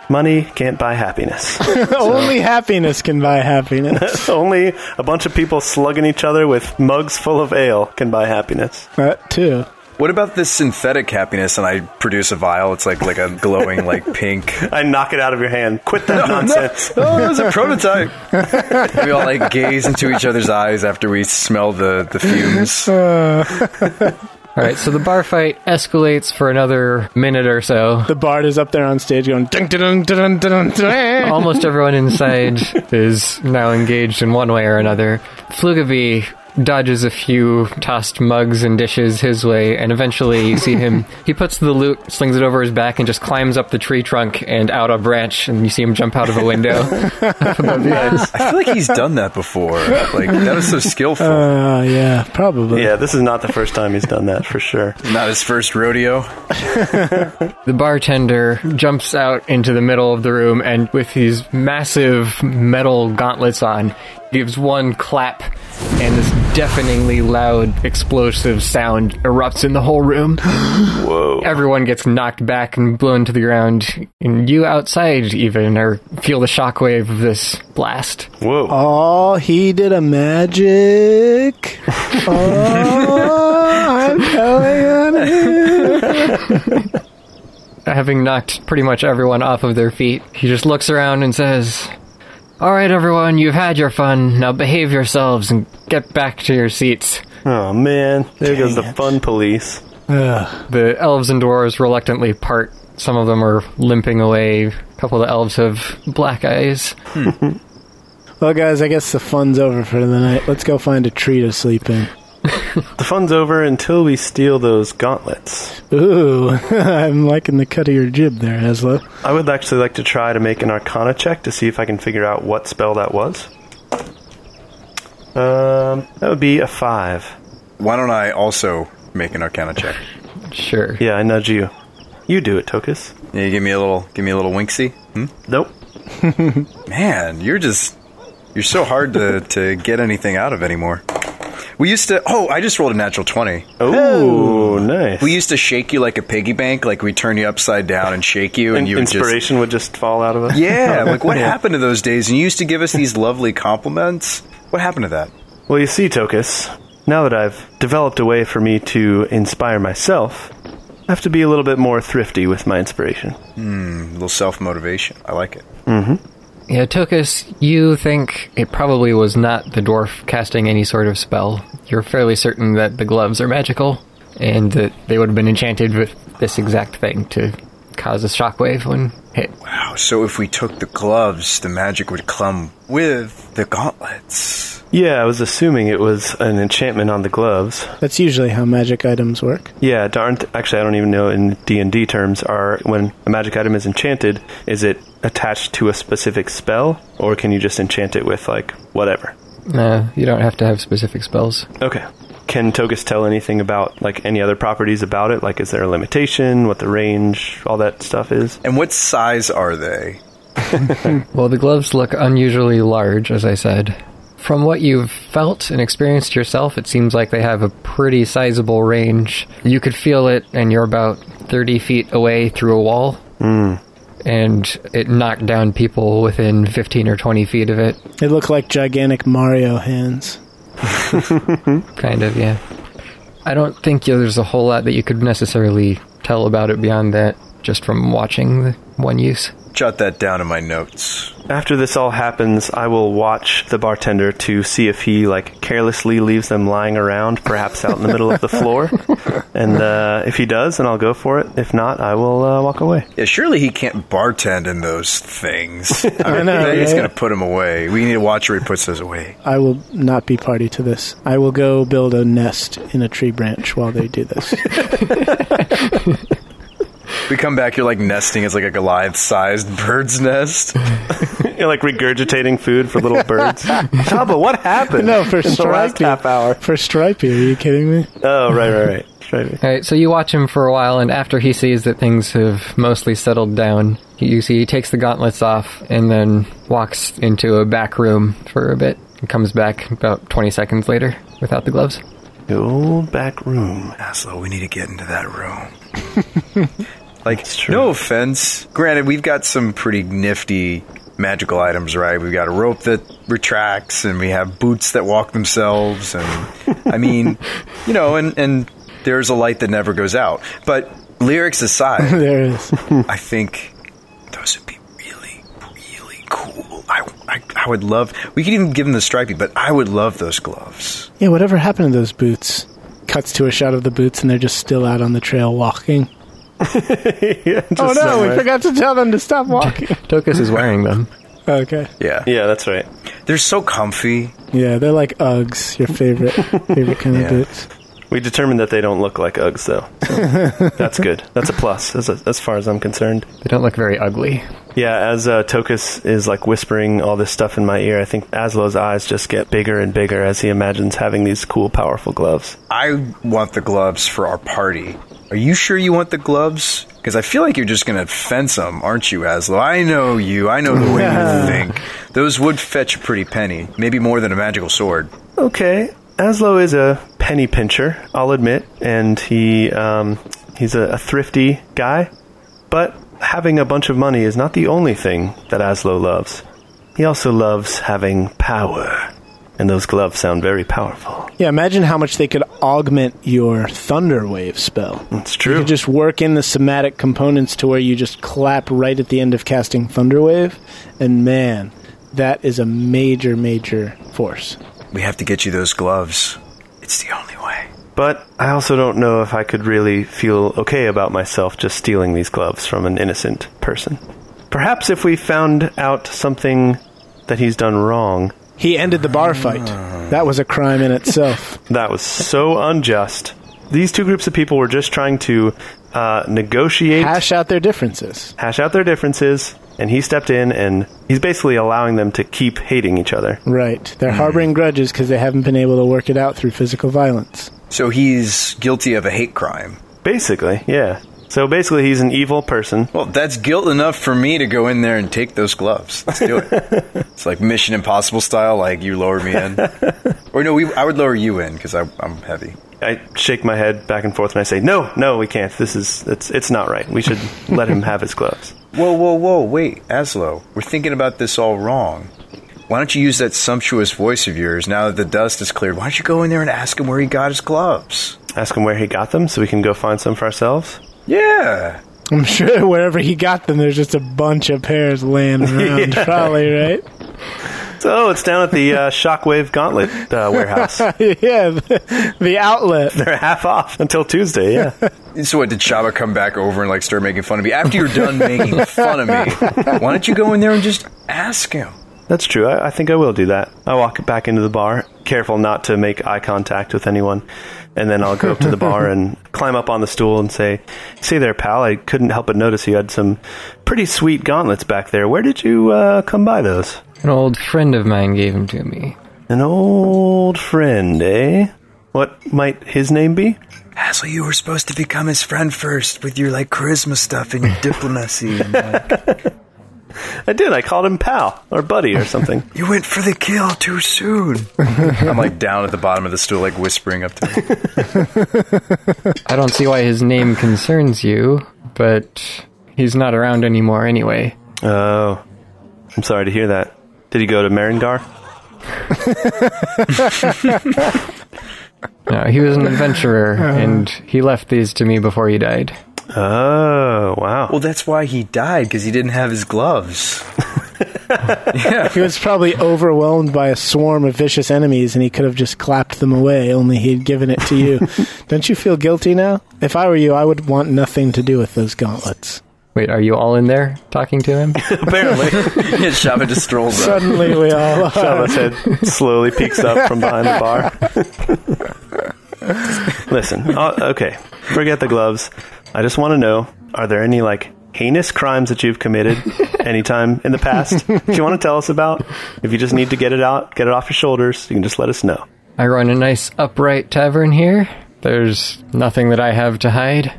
money can't buy happiness. Only happiness can buy happiness. Only a bunch of people slugging each other with mugs full of ale can buy happiness. that too. What about this synthetic happiness? And I produce a vial. It's like like a glowing like pink. I knock it out of your hand. Quit that nonsense. Oh, it was a prototype. we all like gaze into each other's eyes after we smell the the fumes. Uh. All right, so the bar fight escalates for another minute or so. The bard is up there on stage going dun dun dun dun dun dun. Almost everyone inside is now engaged in one way or another. Flughebii dodges a few tossed mugs and dishes his way, and eventually you see him. He puts the lute, slings it over his back, and just climbs up the tree trunk and out a branch, and you see him jump out of a window. I feel like he's done that before. Like that was so skillful. Uh, yeah, probably. Yeah, this is not the first time he's done that for sure. Not his first rodeo. The bartender jumps out into the middle of the room and, with these massive metal gauntlets on, gives one clap, and this deafeningly loud explosive sound erupts in the whole room. Whoa. Everyone gets knocked back and blown to the ground, and you outside even are feel the shockwave of this blast. Whoa. Oh, he did a magic. Oh, I'm telling on. Having knocked pretty much everyone off of their feet, he just looks around and says, All right, everyone, you've had your fun. Now behave yourselves and get back to your seats. Oh man, there goes the it. fun police. Ugh. The elves and dwarves reluctantly part. Some of them are limping away. A couple of the elves have black eyes. Hmm. Well, guys, I guess the fun's over for the night. Let's go find a tree to sleep in. The fun's over until we steal those gauntlets. Ooh, I'm liking the cut of your jib there, Azlo. I would actually like to try to make an arcana check to see if I can figure out what spell that was. Um, that would be a five. Why don't I also make an Arcana check? Sure. Yeah, I nudge you. You do it, Tokas. Yeah, you give me a little, give me a little winksy. Hmm? Nope. Man, you're just, you're so hard to to get anything out of anymore. We used to. Oh, I just rolled a natural twenty. Oh, nice. We used to shake you like a piggy bank, like we turn you upside down and shake you, and In- you would just inspiration would just fall out of us. Yeah, like what happened to those days? And you used to give us these lovely compliments. What happened to that? Well, you see, Tokas, now that I've developed a way for me to inspire myself, I have to be a little bit more thrifty with my inspiration. Hmm, a little self motivation. I like it. Mm-hmm. Yeah, Tokas, you think it probably was not the dwarf casting any sort of spell. You're fairly certain that the gloves are magical, and that they would have been enchanted with this exact thing to cause a shockwave when hit. Wow. So if we took the gloves, the magic would come with the gauntlets. Yeah, I was assuming it was an enchantment on the gloves. That's usually how magic items work. Yeah, aren't actually I don't even know in D and D terms are when a magic item is enchanted, is it attached to a specific spell, or can you just enchant it with like whatever? No, you don't have to have specific spells. Okay. Can Tokas tell anything about like any other properties about it? Like, is there a limitation? What the range? All that stuff is. And what size are they? Well, the gloves look unusually large, as I said. From what you've felt and experienced yourself, it seems like they have a pretty sizable range. You could feel it, and you're about 30 feet away through a wall. Hmm. And it knocked down people within 15 or 20 feet of it. It looked like gigantic Mario hands. Kind of, yeah. I don't think there's a whole lot that you could necessarily tell about it beyond that, just from watching the one use. Jot that down in my notes. After this all happens, I will watch the bartender to see if he like carelessly leaves them lying around, perhaps out in the middle of the floor. And uh, if he does, then I'll go for it. If not, I will uh, walk away. Yeah, surely he can't bartend in those things. I mean, know, he's right? going to put them away. We need to watch where he puts those away. I will not be party to this. I will go build a nest in a tree branch while they do this. We come back, you're like nesting. It's like a Goliath-sized bird's nest. You're like regurgitating food for little birds. Shabba, what happened? no, for in the last Stripey. half hour. For Stripey, are you kidding me? Oh, right, right, right. Stripey. All right, so you watch him for a while, and after he sees that things have mostly settled down, you see he takes the gauntlets off and then walks into a back room for a bit and comes back about 20 seconds later without the gloves. The old back room. Azlo, we need to get into that room. like, true. no offense. Granted, we've got some pretty nifty magical items, right? We've got a rope that retracts, and we have boots that walk themselves, and I mean, you know, and and there's a light that never goes out. But lyrics aside, There is. I think those would be really, really cool. I, I, I would love. We could even give them the stripey, but I would love those gloves. Yeah, whatever happened to those boots? cuts to a shot of the boots, and they're just still out on the trail walking. Yeah, oh no, we forgot to tell them to stop walking. Tokas is wearing them. okay. Yeah. Yeah, that's right. They're so comfy. Yeah, they're like Uggs, your favorite favorite kind Yeah. of boots. We determined that they don't look like Uggs, though. So that's good. That's a plus, as, as far as I'm concerned. They don't look very ugly. Yeah, as uh, Tokas is like whispering all this stuff in my ear, I think Azlo's eyes just get bigger and bigger as he imagines having these cool, powerful gloves. I want the gloves for our party. Are you sure you want the gloves? Because I feel like you're just going to fence them, aren't you, Azlo? I know you. I know the way you think. Those would fetch a pretty penny. Maybe more than a magical sword. Okay, Azlo is a penny pincher, I'll admit, and he um, he's a, a thrifty guy. But having a bunch of money is not the only thing that Azlo loves. He also loves having power, and those gloves sound very powerful. Yeah, imagine how much they could augment your thunder wave spell. It's You true. could just work in the somatic components to where you just clap right at the end of casting Thunderwave, and man, that is a major, major force. We have to get you those gloves. It's the only way. But I also don't know if I could really feel okay about myself just stealing these gloves from an innocent person. Perhaps if we found out something that he's done wrong, He ended the bar fight. That was a crime in itself. that was so unjust. These two groups of people were just trying to uh, negotiate, Hash out their differences. hash out their differences, and he stepped in and he's basically allowing them to keep hating each other. Right. They're harboring grudges because they haven't been able to work it out through physical violence. So he's guilty of a hate crime. Basically, yeah. So basically, he's an evil person. Well, that's guilt enough for me to go in there and take those gloves. Let's do it. it's like Mission Impossible style, like you lower me in. or no, we, I would lower you in because I'm heavy. I shake my head back and forth and I say, "No, no, we can't. This is it's it's not right. We should let him have his gloves." Whoa, whoa, whoa, wait, Azlo, we're thinking about this all wrong. Why don't you use that sumptuous voice of yours now that the dust is cleared? Why don't you go in there and ask him where he got his gloves? Ask him where he got them so we can go find some for ourselves. Yeah. I'm sure wherever he got them, there's just a bunch of pairs laying around, probably, right? So it's down at the uh, Shockwave Gauntlet uh, warehouse. yeah, the, the outlet. They're half off until Tuesday. Yeah. So what, did Shabba come back over and like start making fun of me? After you're done making fun of me, why don't you go in there and just ask him? That's true. I, I think I will do that. I walk back into the bar, careful not to make eye contact with anyone, and then I'll go up to the bar and climb up on the stool and say, "See there, pal. I couldn't help but notice you had some pretty sweet gauntlets back there. Where did you uh, come by those?" An old friend of mine gave them to me. An old friend, eh? What might his name be? Azlo, you were supposed to become his friend first with your like charisma stuff and your diplomacy. And, like, I did. I called him pal or buddy or something. you went for the kill too soon. I'm like down at the bottom of the stool, like whispering up to him. I don't see why his name concerns you, but he's not around anymore anyway. oh, I'm sorry to hear that. Did he go to Marengar? No, he was an adventurer, uh-huh. and he left these to me before he died. Oh, wow. Well, that's why he died because he didn't have his gloves. yeah. He was probably overwhelmed by a swarm of vicious enemies and he could have just clapped them away, only he'd given it to you. Don't you feel guilty now? If I were you, I would want nothing to do with those gauntlets. Wait, are you all in there talking to him? Apparently. yeah, Shabba just strolls up. Suddenly we all are. Shabba's head slowly peeks up from behind the bar. Listen, uh, okay, forget the gloves. I just want to know: Are there any like heinous crimes that you've committed anytime in the past? if you want to tell us about, if you just need to get it out, get it off your shoulders, you can just let us know. I run a nice upright tavern here. There's nothing that I have to hide.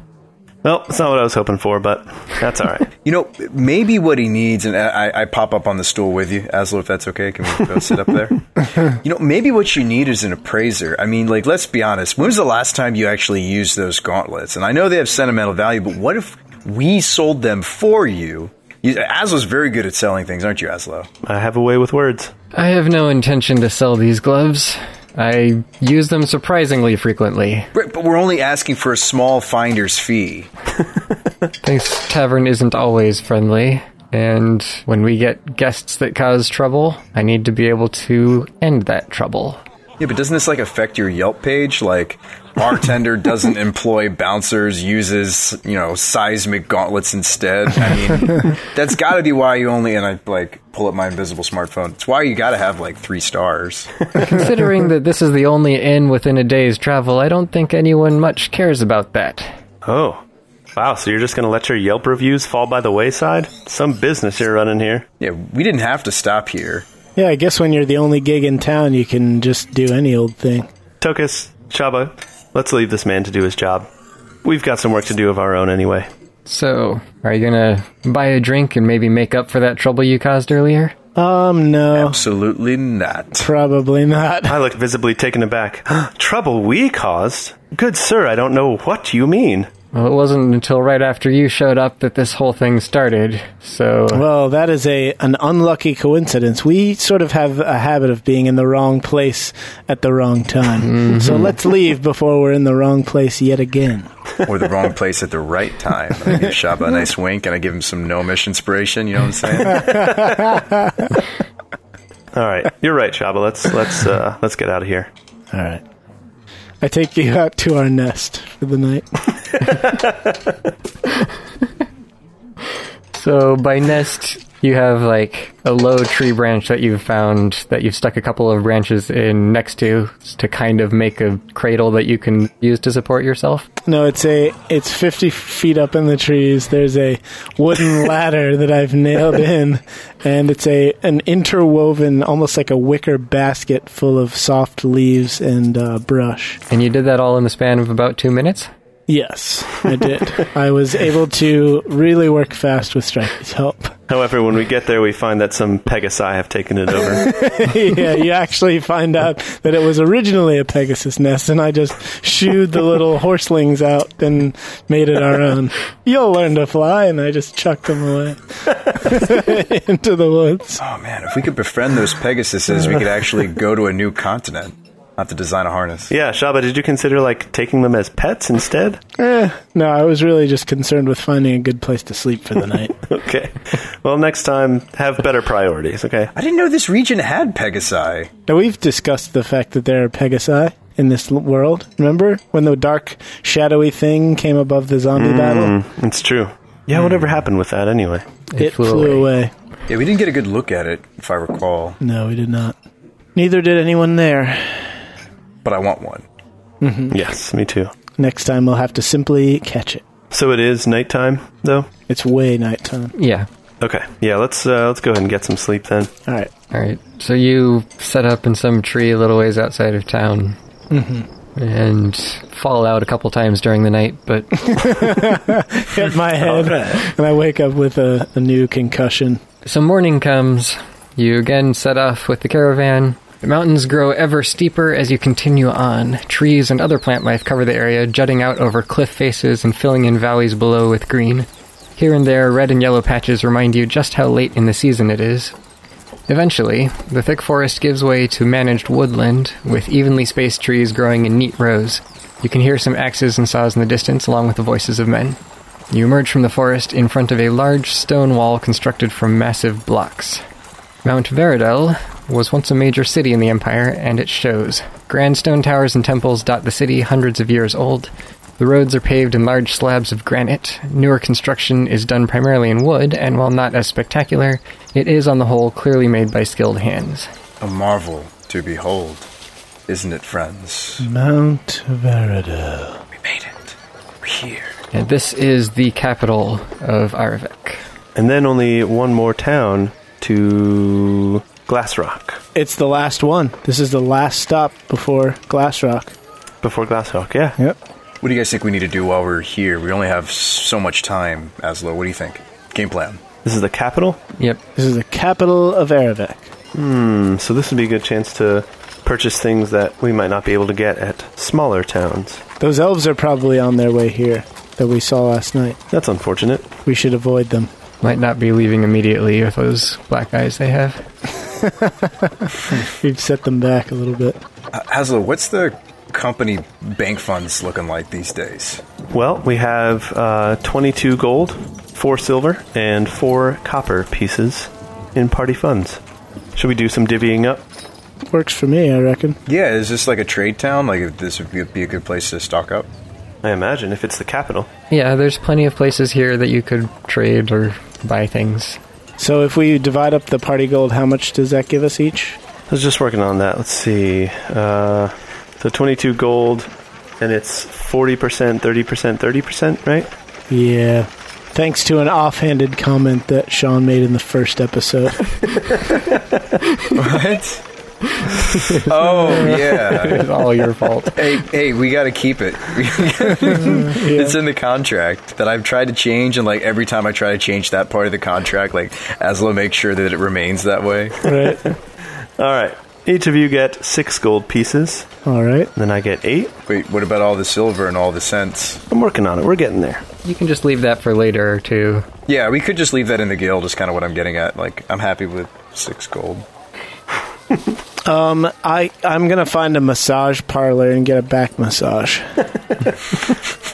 Well, it's not what I was hoping for, but that's all right. You know, maybe what he needs, and I, I pop up on the stool with you, Azlo, if that's okay. Can we go sit up there? You know, maybe what you need is an appraiser. I mean, like, let's be honest. When was the last time you actually used those gauntlets? And I know they have sentimental value, but what if we sold them for you? you Azlo's very good at selling things, aren't you, Azlo? I have a way with words. I have no intention to sell these gloves. I use them surprisingly frequently. Right, but we're only asking for a small finder's fee. This tavern isn't always friendly, and when we get guests that cause trouble, I need to be able to end that trouble. Yeah, but doesn't this like affect your Yelp page? Like, bartender doesn't employ bouncers, uses, you know, seismic gauntlets instead. I mean, that's got to be why you only, and I like pull up my invisible smartphone. It's why you got to have like three stars. Considering that this is the only inn within a day's travel, I don't think anyone much cares about that. Oh. Wow, so you're just going to let your Yelp reviews fall by the wayside? Some business you're running here. Yeah, we didn't have to stop here. Yeah, I guess when you're the only gig in town, you can just do any old thing. Tokas, Shabba, let's leave this man to do his job. We've got some work to do of our own anyway. So, are you gonna buy a drink and maybe make up for that trouble you caused earlier? Um, no, Absolutely not. probably not. I look visibly taken aback. Trouble we caused? Good sir, I don't know what you mean. Well, it wasn't until right after you showed up that this whole thing started, so. Well, that is a an unlucky coincidence. We sort of have a habit of being in the wrong place at the wrong time. So let's leave before we're in the wrong place yet again. Or the wrong place at the right time. I give Shabba a nice wink and I give him some gnomish inspiration, you know what I'm saying? All right, you're right, Shabba. Let's let's uh, let's get out of here. All right. I take you out to our nest for the night. So by nest, you have like a low tree branch that you've found that you've stuck a couple of branches in next to to kind of make a cradle that you can use to support yourself. No, it's a it's 50 feet up in the trees. There's a wooden ladder that I've nailed in and it's a an interwoven almost like a wicker basket full of soft leaves and uh, brush. And you did that all in the span of about two minutes? Yes, I did. I was able to really work fast with Stripey's help. However, when we get there, we find that some Pegasi have taken it over. yeah, you actually find out that it was originally a Pegasus nest, and I just shooed the little horselings out and made it our own. You'll learn to fly, and I just chucked them away into the woods. Oh man, if we could befriend those Pegasuses, we could actually go to a new continent. Not to design a harness. yeah, Shabba, did you consider like taking them as pets instead? Eh, no, I was really just concerned with finding a good place to sleep for the night. Okay. Well, next time, have better priorities. Okay. I didn't know this region had Pegasi. now, we've discussed the fact that there are Pegasi in this l- world. Remember when the dark, shadowy thing came above the zombie battle? Mm, it's true. Yeah, whatever happened with that anyway? It, flew, away. Yeah, we didn't get a good look at it, if I recall. No, we did not. Neither did anyone there. But I want one. Yes, me too. Next time we'll have to simply catch it. So it is nighttime, though. It's way nighttime. Yeah. Okay. Yeah, let's uh, let's go ahead and get some sleep then. All right. All right. So you set up in some tree a little ways outside of town. And fall out a couple times during the night, but Hit my head, and I wake up with a, a new concussion. So morning comes. You again set off with the caravan. The mountains grow ever steeper as you continue on. Trees and other plant life cover the area, jutting out over cliff faces and filling in valleys below with green. Here and there, red and yellow patches remind you just how late in the season it is. Eventually, the thick forest gives way to managed woodland, with evenly spaced trees growing in neat rows. You can hear some axes and saws in the distance, along with the voices of men. You emerge from the forest in front of a large stone wall constructed from massive blocks. Mount Veridel was once a major city in the Empire, and it shows. Grand stone towers and temples dot the city, hundreds of years old. The roads are paved in large slabs of granite. Newer construction is done primarily in wood, and while not as spectacular, it is on the whole clearly made by skilled hands. A marvel to behold, isn't it, friends? Mount Veridel. We made it. We're here. And this is the capital of Arvik. And then only one more town to Glassrock. It's the last one. This is the last stop before Glassrock. Before Glass Glassrock, yeah. Yep. What do you guys think we need to do while we're here? We only have so much time, Azlo. What do you think? Game plan. This is the capital. Yep. This is the capital of Erevac. Hmm, so this would be a good chance to purchase things that we might not be able to get at smaller towns. Those elves are probably on their way here that we saw last night. That's unfortunate. We should avoid them. Might not be leaving immediately with those black eyes they have. We've set them back a little bit. Uh, Azlo, what's the company bank funds looking like these days? Well, we have uh, 22 gold, 4 silver, and 4 copper pieces in party funds. Should we do some divvying up? works for me. I reckon. Yeah, is this like a trade town? Like this would be, be a good place to stock up? I imagine if it's the capital. Yeah, there's plenty of places here that you could trade or buy things. So if we divide up the party gold, how much does that give us each? I was just working on that. Let's see. Uh, so 22 gold, and it's 40%, 30%, 30%, right? Yeah. Thanks to an offhanded comment that Sean made in the first episode. What? Oh yeah. It's all your fault. Hey, hey, we got to keep it. It's in the contract that I've tried to change, and like every time I try to change that part of the contract, like Azlo makes sure that it remains that way. right. All right. Each of you get six gold pieces. All right. Then I get eight. Wait, what about all the silver and all the cents? I'm working on it. We're getting there. You can just leave that for later too. Yeah, we could just leave that in the guild. Is kind of what I'm getting at. Like, I'm happy with six gold. Um, I I'm gonna find a massage parlor and get a back massage.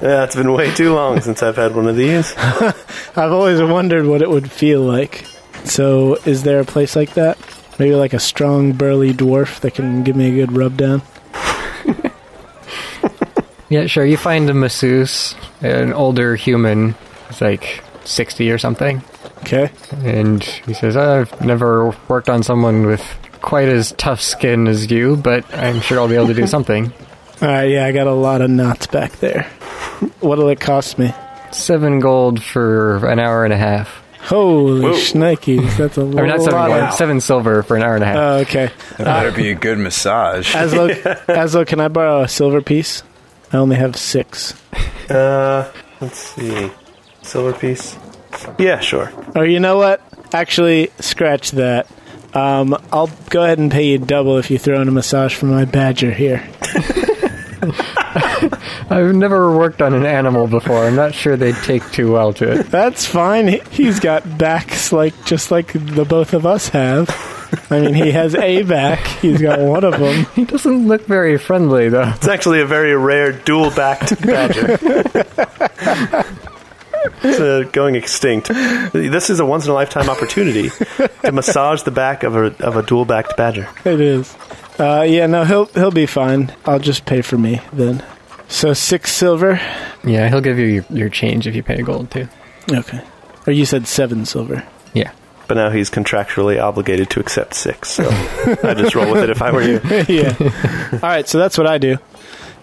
Yeah, it's been way too long since I've had one of these. I've always wondered what it would feel like. So, is there a place like that? Maybe like a strong, burly dwarf that can give me a good rub down. Yeah, sure. You find a masseuse, an older human, he's like 60 or something, Okay. and he says, I've never worked on someone with quite as tough skin as you, but I'm sure I'll be able to do something. All right. Yeah, I got a lot of knots back there. What'll it cost me? Seven gold for an hour and a half. Holy Whoa. shnikes! That's a I mean, not lot seven gold, seven silver for an hour and a half. Oh, okay. That better be a good massage. Azlo, Azlo, can I borrow a silver piece? I only have six. Uh, let's see. Silver piece. Yeah, sure. Oh, you know what? Actually, scratch that. Um, I'll go ahead and pay you double if you throw in a massage for my badger here. I've never worked on an animal before. I'm not sure they'd take too well to it. That's fine. He- He's got backs like just like the both of us have. I mean, he has a back. He's got one of them. He doesn't look very friendly, though. It's actually a very rare dual-backed badger. it's uh, going extinct. This is a once-in-a-lifetime opportunity to massage the back of a of a dual-backed badger. It is. Uh, yeah, no, he'll he'll be fine. I'll just pay for me then. So six silver. Yeah, he'll give you your, your change if you pay gold, too. Okay. Or you said seven silver. Yeah. But now he's contractually obligated to accept six, so I just roll with it if I were you. yeah. All right. So that's what I do.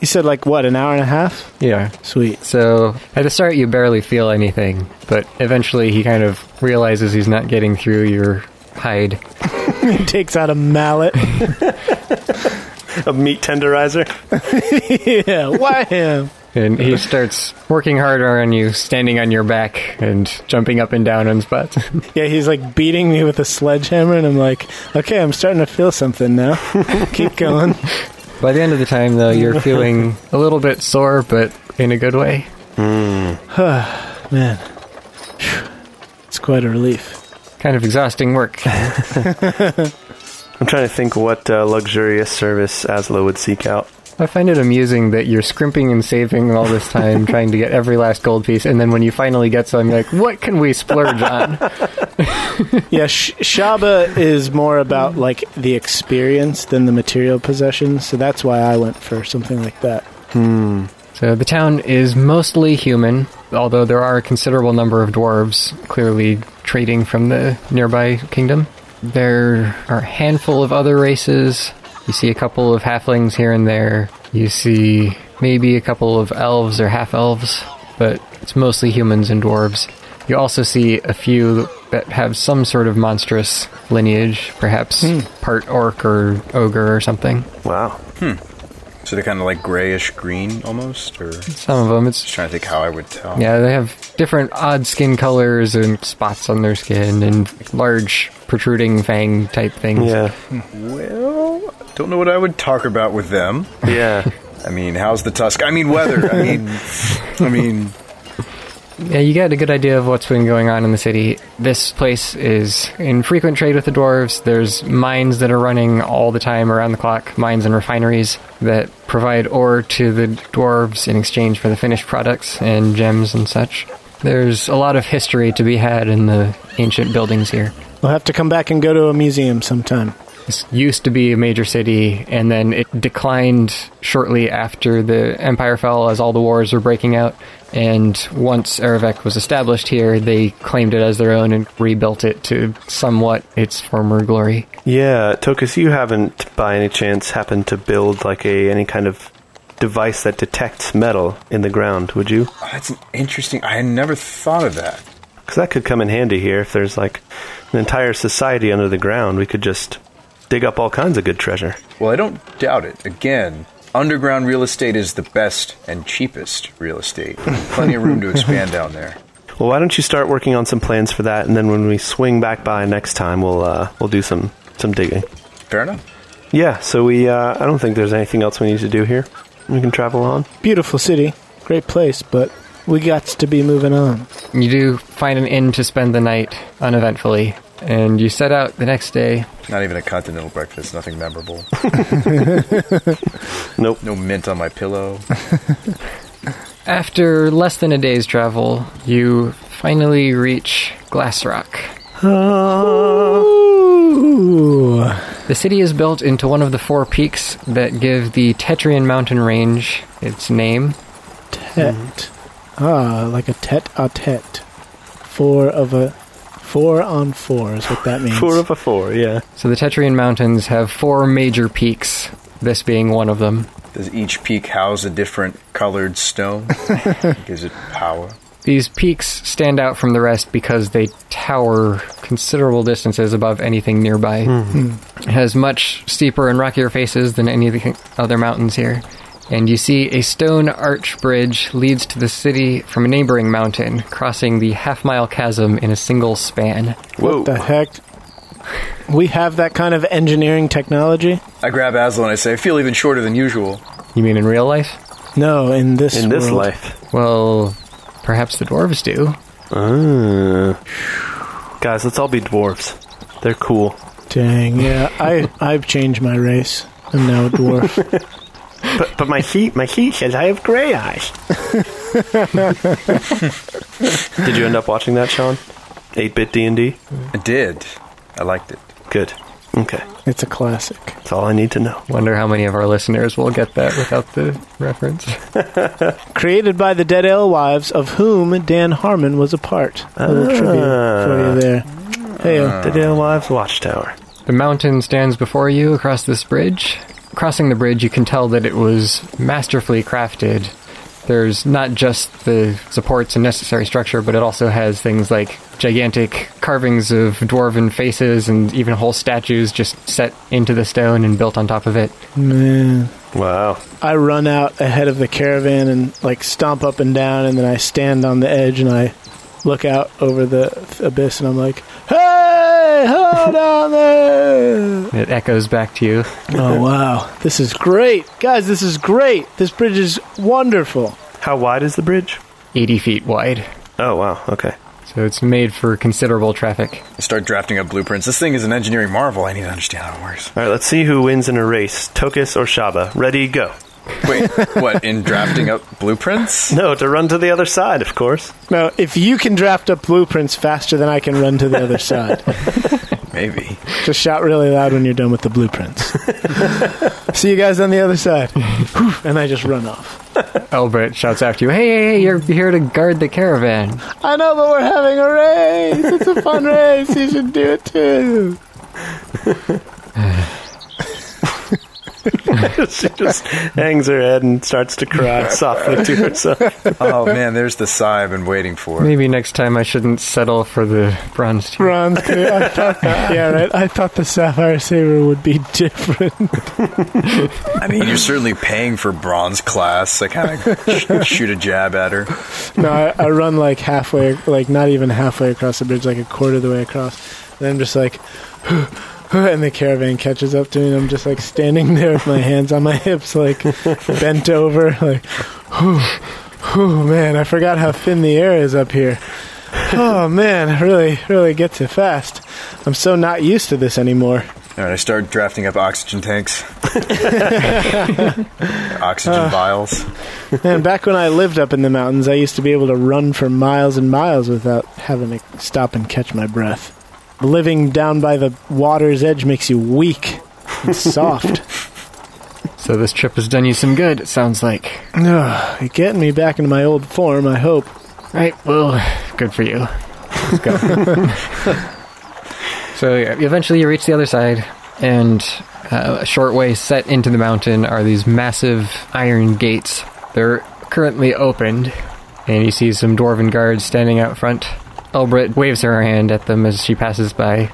You said like what? An hour and a half. Yeah. Sweet. So at the start, you barely feel anything, but eventually he kind of realizes he's not getting through your hide. He takes out a mallet. A meat tenderizer. yeah. Wham. And he starts working harder on you, standing on your back and jumping up and down on spots. Yeah, he's like beating me with a sledgehammer, and I'm like, okay, I'm starting to feel something now. Keep going. By the end of the time, though, you're feeling a little bit sore, but in a good way. Man, Phew. it's quite a relief. Kind of exhausting work. I'm trying to think what uh, luxurious service Azlo would seek out. I find it amusing that you're scrimping and saving all this time trying to get every last gold piece, and then when you finally get some, you're like, what can we splurge on? Yeah, Sh- Shabba is more about like the experience than the material possession, so that's why I went for something like that. Hmm. So the town is mostly human, although there are a considerable number of dwarves clearly trading from the nearby kingdom. There are a handful of other races. You see a couple of halflings here and there. You see maybe a couple of elves or half elves, but it's mostly humans and dwarves. You also see a few that have some sort of monstrous lineage, perhaps hmm. part orc or ogre or something. Wow. Hmm. So they're kind of like grayish green almost, or Some of them, it's just trying to think how I would tell. Yeah, they have different odd skin colors and spots on their skin and large protruding fang type things. Yeah. Well, don't know what I would talk about with them. Yeah. I mean, how's the tusk? I mean, weather. I mean, I mean, Yeah, you get a good idea of what's been going on in the city. This place is in frequent trade with the dwarves. There's mines that are running all the time around the clock, mines and refineries that provide ore to the dwarves in exchange for the finished products and gems and such. There's a lot of history to be had in the ancient buildings here. We'll have to come back and go to a museum sometime. This used to be a major city, and then it declined shortly after the Empire fell as all the wars were breaking out. And once Erevek was established here, they claimed it as their own and rebuilt it to somewhat its former glory. Yeah, Tokas, you haven't by any chance happened to build like a any kind of device that detects metal in the ground, would you? Oh, that's an interesting. I had never thought of that. Because that could come in handy here. If there's like an entire society under the ground, we could just dig up all kinds of good treasure. Well, I don't doubt it. Again, underground real estate is the best and cheapest real estate. Plenty of room to expand down there. Well, why don't you start working on some plans for that, and then when we swing back by next time, we'll uh, we'll do some some digging. Fair enough. Yeah. So we, uh, I don't think there's anything else we need to do here. We can travel on. Beautiful city, great place, but we got to be moving on. You do find an inn to spend the night uneventfully, and you set out the next day. Not even a continental breakfast. Nothing memorable. Nope. No mint on my pillow. After less than a day's travel, you finally reach Glassrock. Ooh, The city is built into one of the four peaks that give the Tetrian mountain range its name. tet. Ah, like a tete a tete. Four of a four on four is what that means. Four of a four. Yeah. So the Tetrian mountains have four major peaks, this being one of them. Does each peak house a different colored stone? Gives it power. These peaks stand out from the rest because they tower considerable distances above anything nearby. Hmm. It has much steeper and rockier faces than any of the other mountains here. And you see a stone arch bridge leads to the city from a neighboring mountain, crossing the half mile chasm in a single span. Whoa. What the heck? We have that kind of engineering technology? I grab Azlo and I say, I feel even shorter than usual. You mean in real life? No, in this In this world. life. Well, perhaps the dwarves do. Ah. Guys, let's all be dwarves. They're cool. Dang, yeah. I I've changed my race. I'm now a dwarf. But but my heat my heat says I have gray eyes. Did you end up watching that, Sean? Eight bit D and D. I did. I liked it. Good. Okay, it's a classic. that's all I need to know. Wonder how many of our listeners will get that without the reference. Created by the Dead Alewives, of whom Dan Harmon was a part. A little trivia for you there. Hey, uh, The Dale Wives Watchtower. The mountain stands before you across this bridge. Crossing the bridge, you can tell that it was masterfully crafted. There's not just the supports and necessary structure, but it also has things like gigantic carvings of dwarven faces and even whole statues just set into the stone and built on top of it. man. Wow. I run out ahead of the caravan and like stomp up and down, and then I stand on the edge and I look out over the abyss, and I'm like, "Hey, hold down there!" It echoes back to you. oh wow, this is great, guys! This is great. This bridge is wonderful. How wide is the bridge? 80 feet wide. Oh wow. Okay. So it's made for considerable traffic. I start drafting up blueprints. This thing is an engineering marvel. I need to understand how it works. All right. Let's see who wins in a race: Tokas or Shabba. Ready? Go. Wait, what? In drafting up blueprints? No, to run to the other side, of course. Now, if you can draft up blueprints faster than I can run to the other side, Maybe. just shout really loud when you're done with the blueprints. See you guys on the other side, and I just run off. Elbert shouts after you, hey, hey, hey, you're here to guard the caravan. I know, but we're having a race. It's a fun race. You should do it too. she just hangs her head and starts to cry softly to herself. Oh man, there's the sigh I've been waiting for. Maybe next time I shouldn't settle for the bronze tier. Bronze. too. I thought, yeah, right. I thought the sapphire saber would be different. I mean, you're certainly paying for bronze class. I kind of shoot a jab at her. No, I, I run like halfway, like not even halfway across the bridge, like a quarter of the way across. And I'm just like, and the caravan catches up to me, and I'm just like standing there with my hands on my hips, like bent over, like, whew, whew, man, I forgot how thin the air is up here. Oh man, really, really gets it fast. I'm so not used to this anymore. All right, I start drafting up oxygen tanks, oxygen ah. vials. Man, back when I lived up in the mountains, I used to be able to run for miles and miles without having to stop and catch my breath. Living down by the water's edge makes you weak and soft. So this trip has done you some good, it sounds like. Ugh, You're getting me back into my old form, I hope. Right, well, good for you. Let's go. so yeah, eventually you reach the other side, and uh, a short way set into the mountain are these massive iron gates. They're currently opened, and you see some dwarven guards standing out front. Elbrit waves her hand at them as she passes by,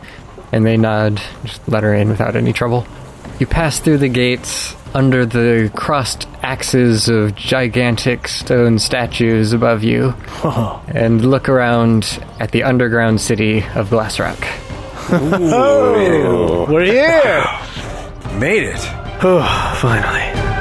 and they nod, just let her in without any trouble. You pass through the gates under the crossed axes of gigantic stone statues above you and look around at the underground city of Glassrock. Oh, we're here! Made it. Oh, finally.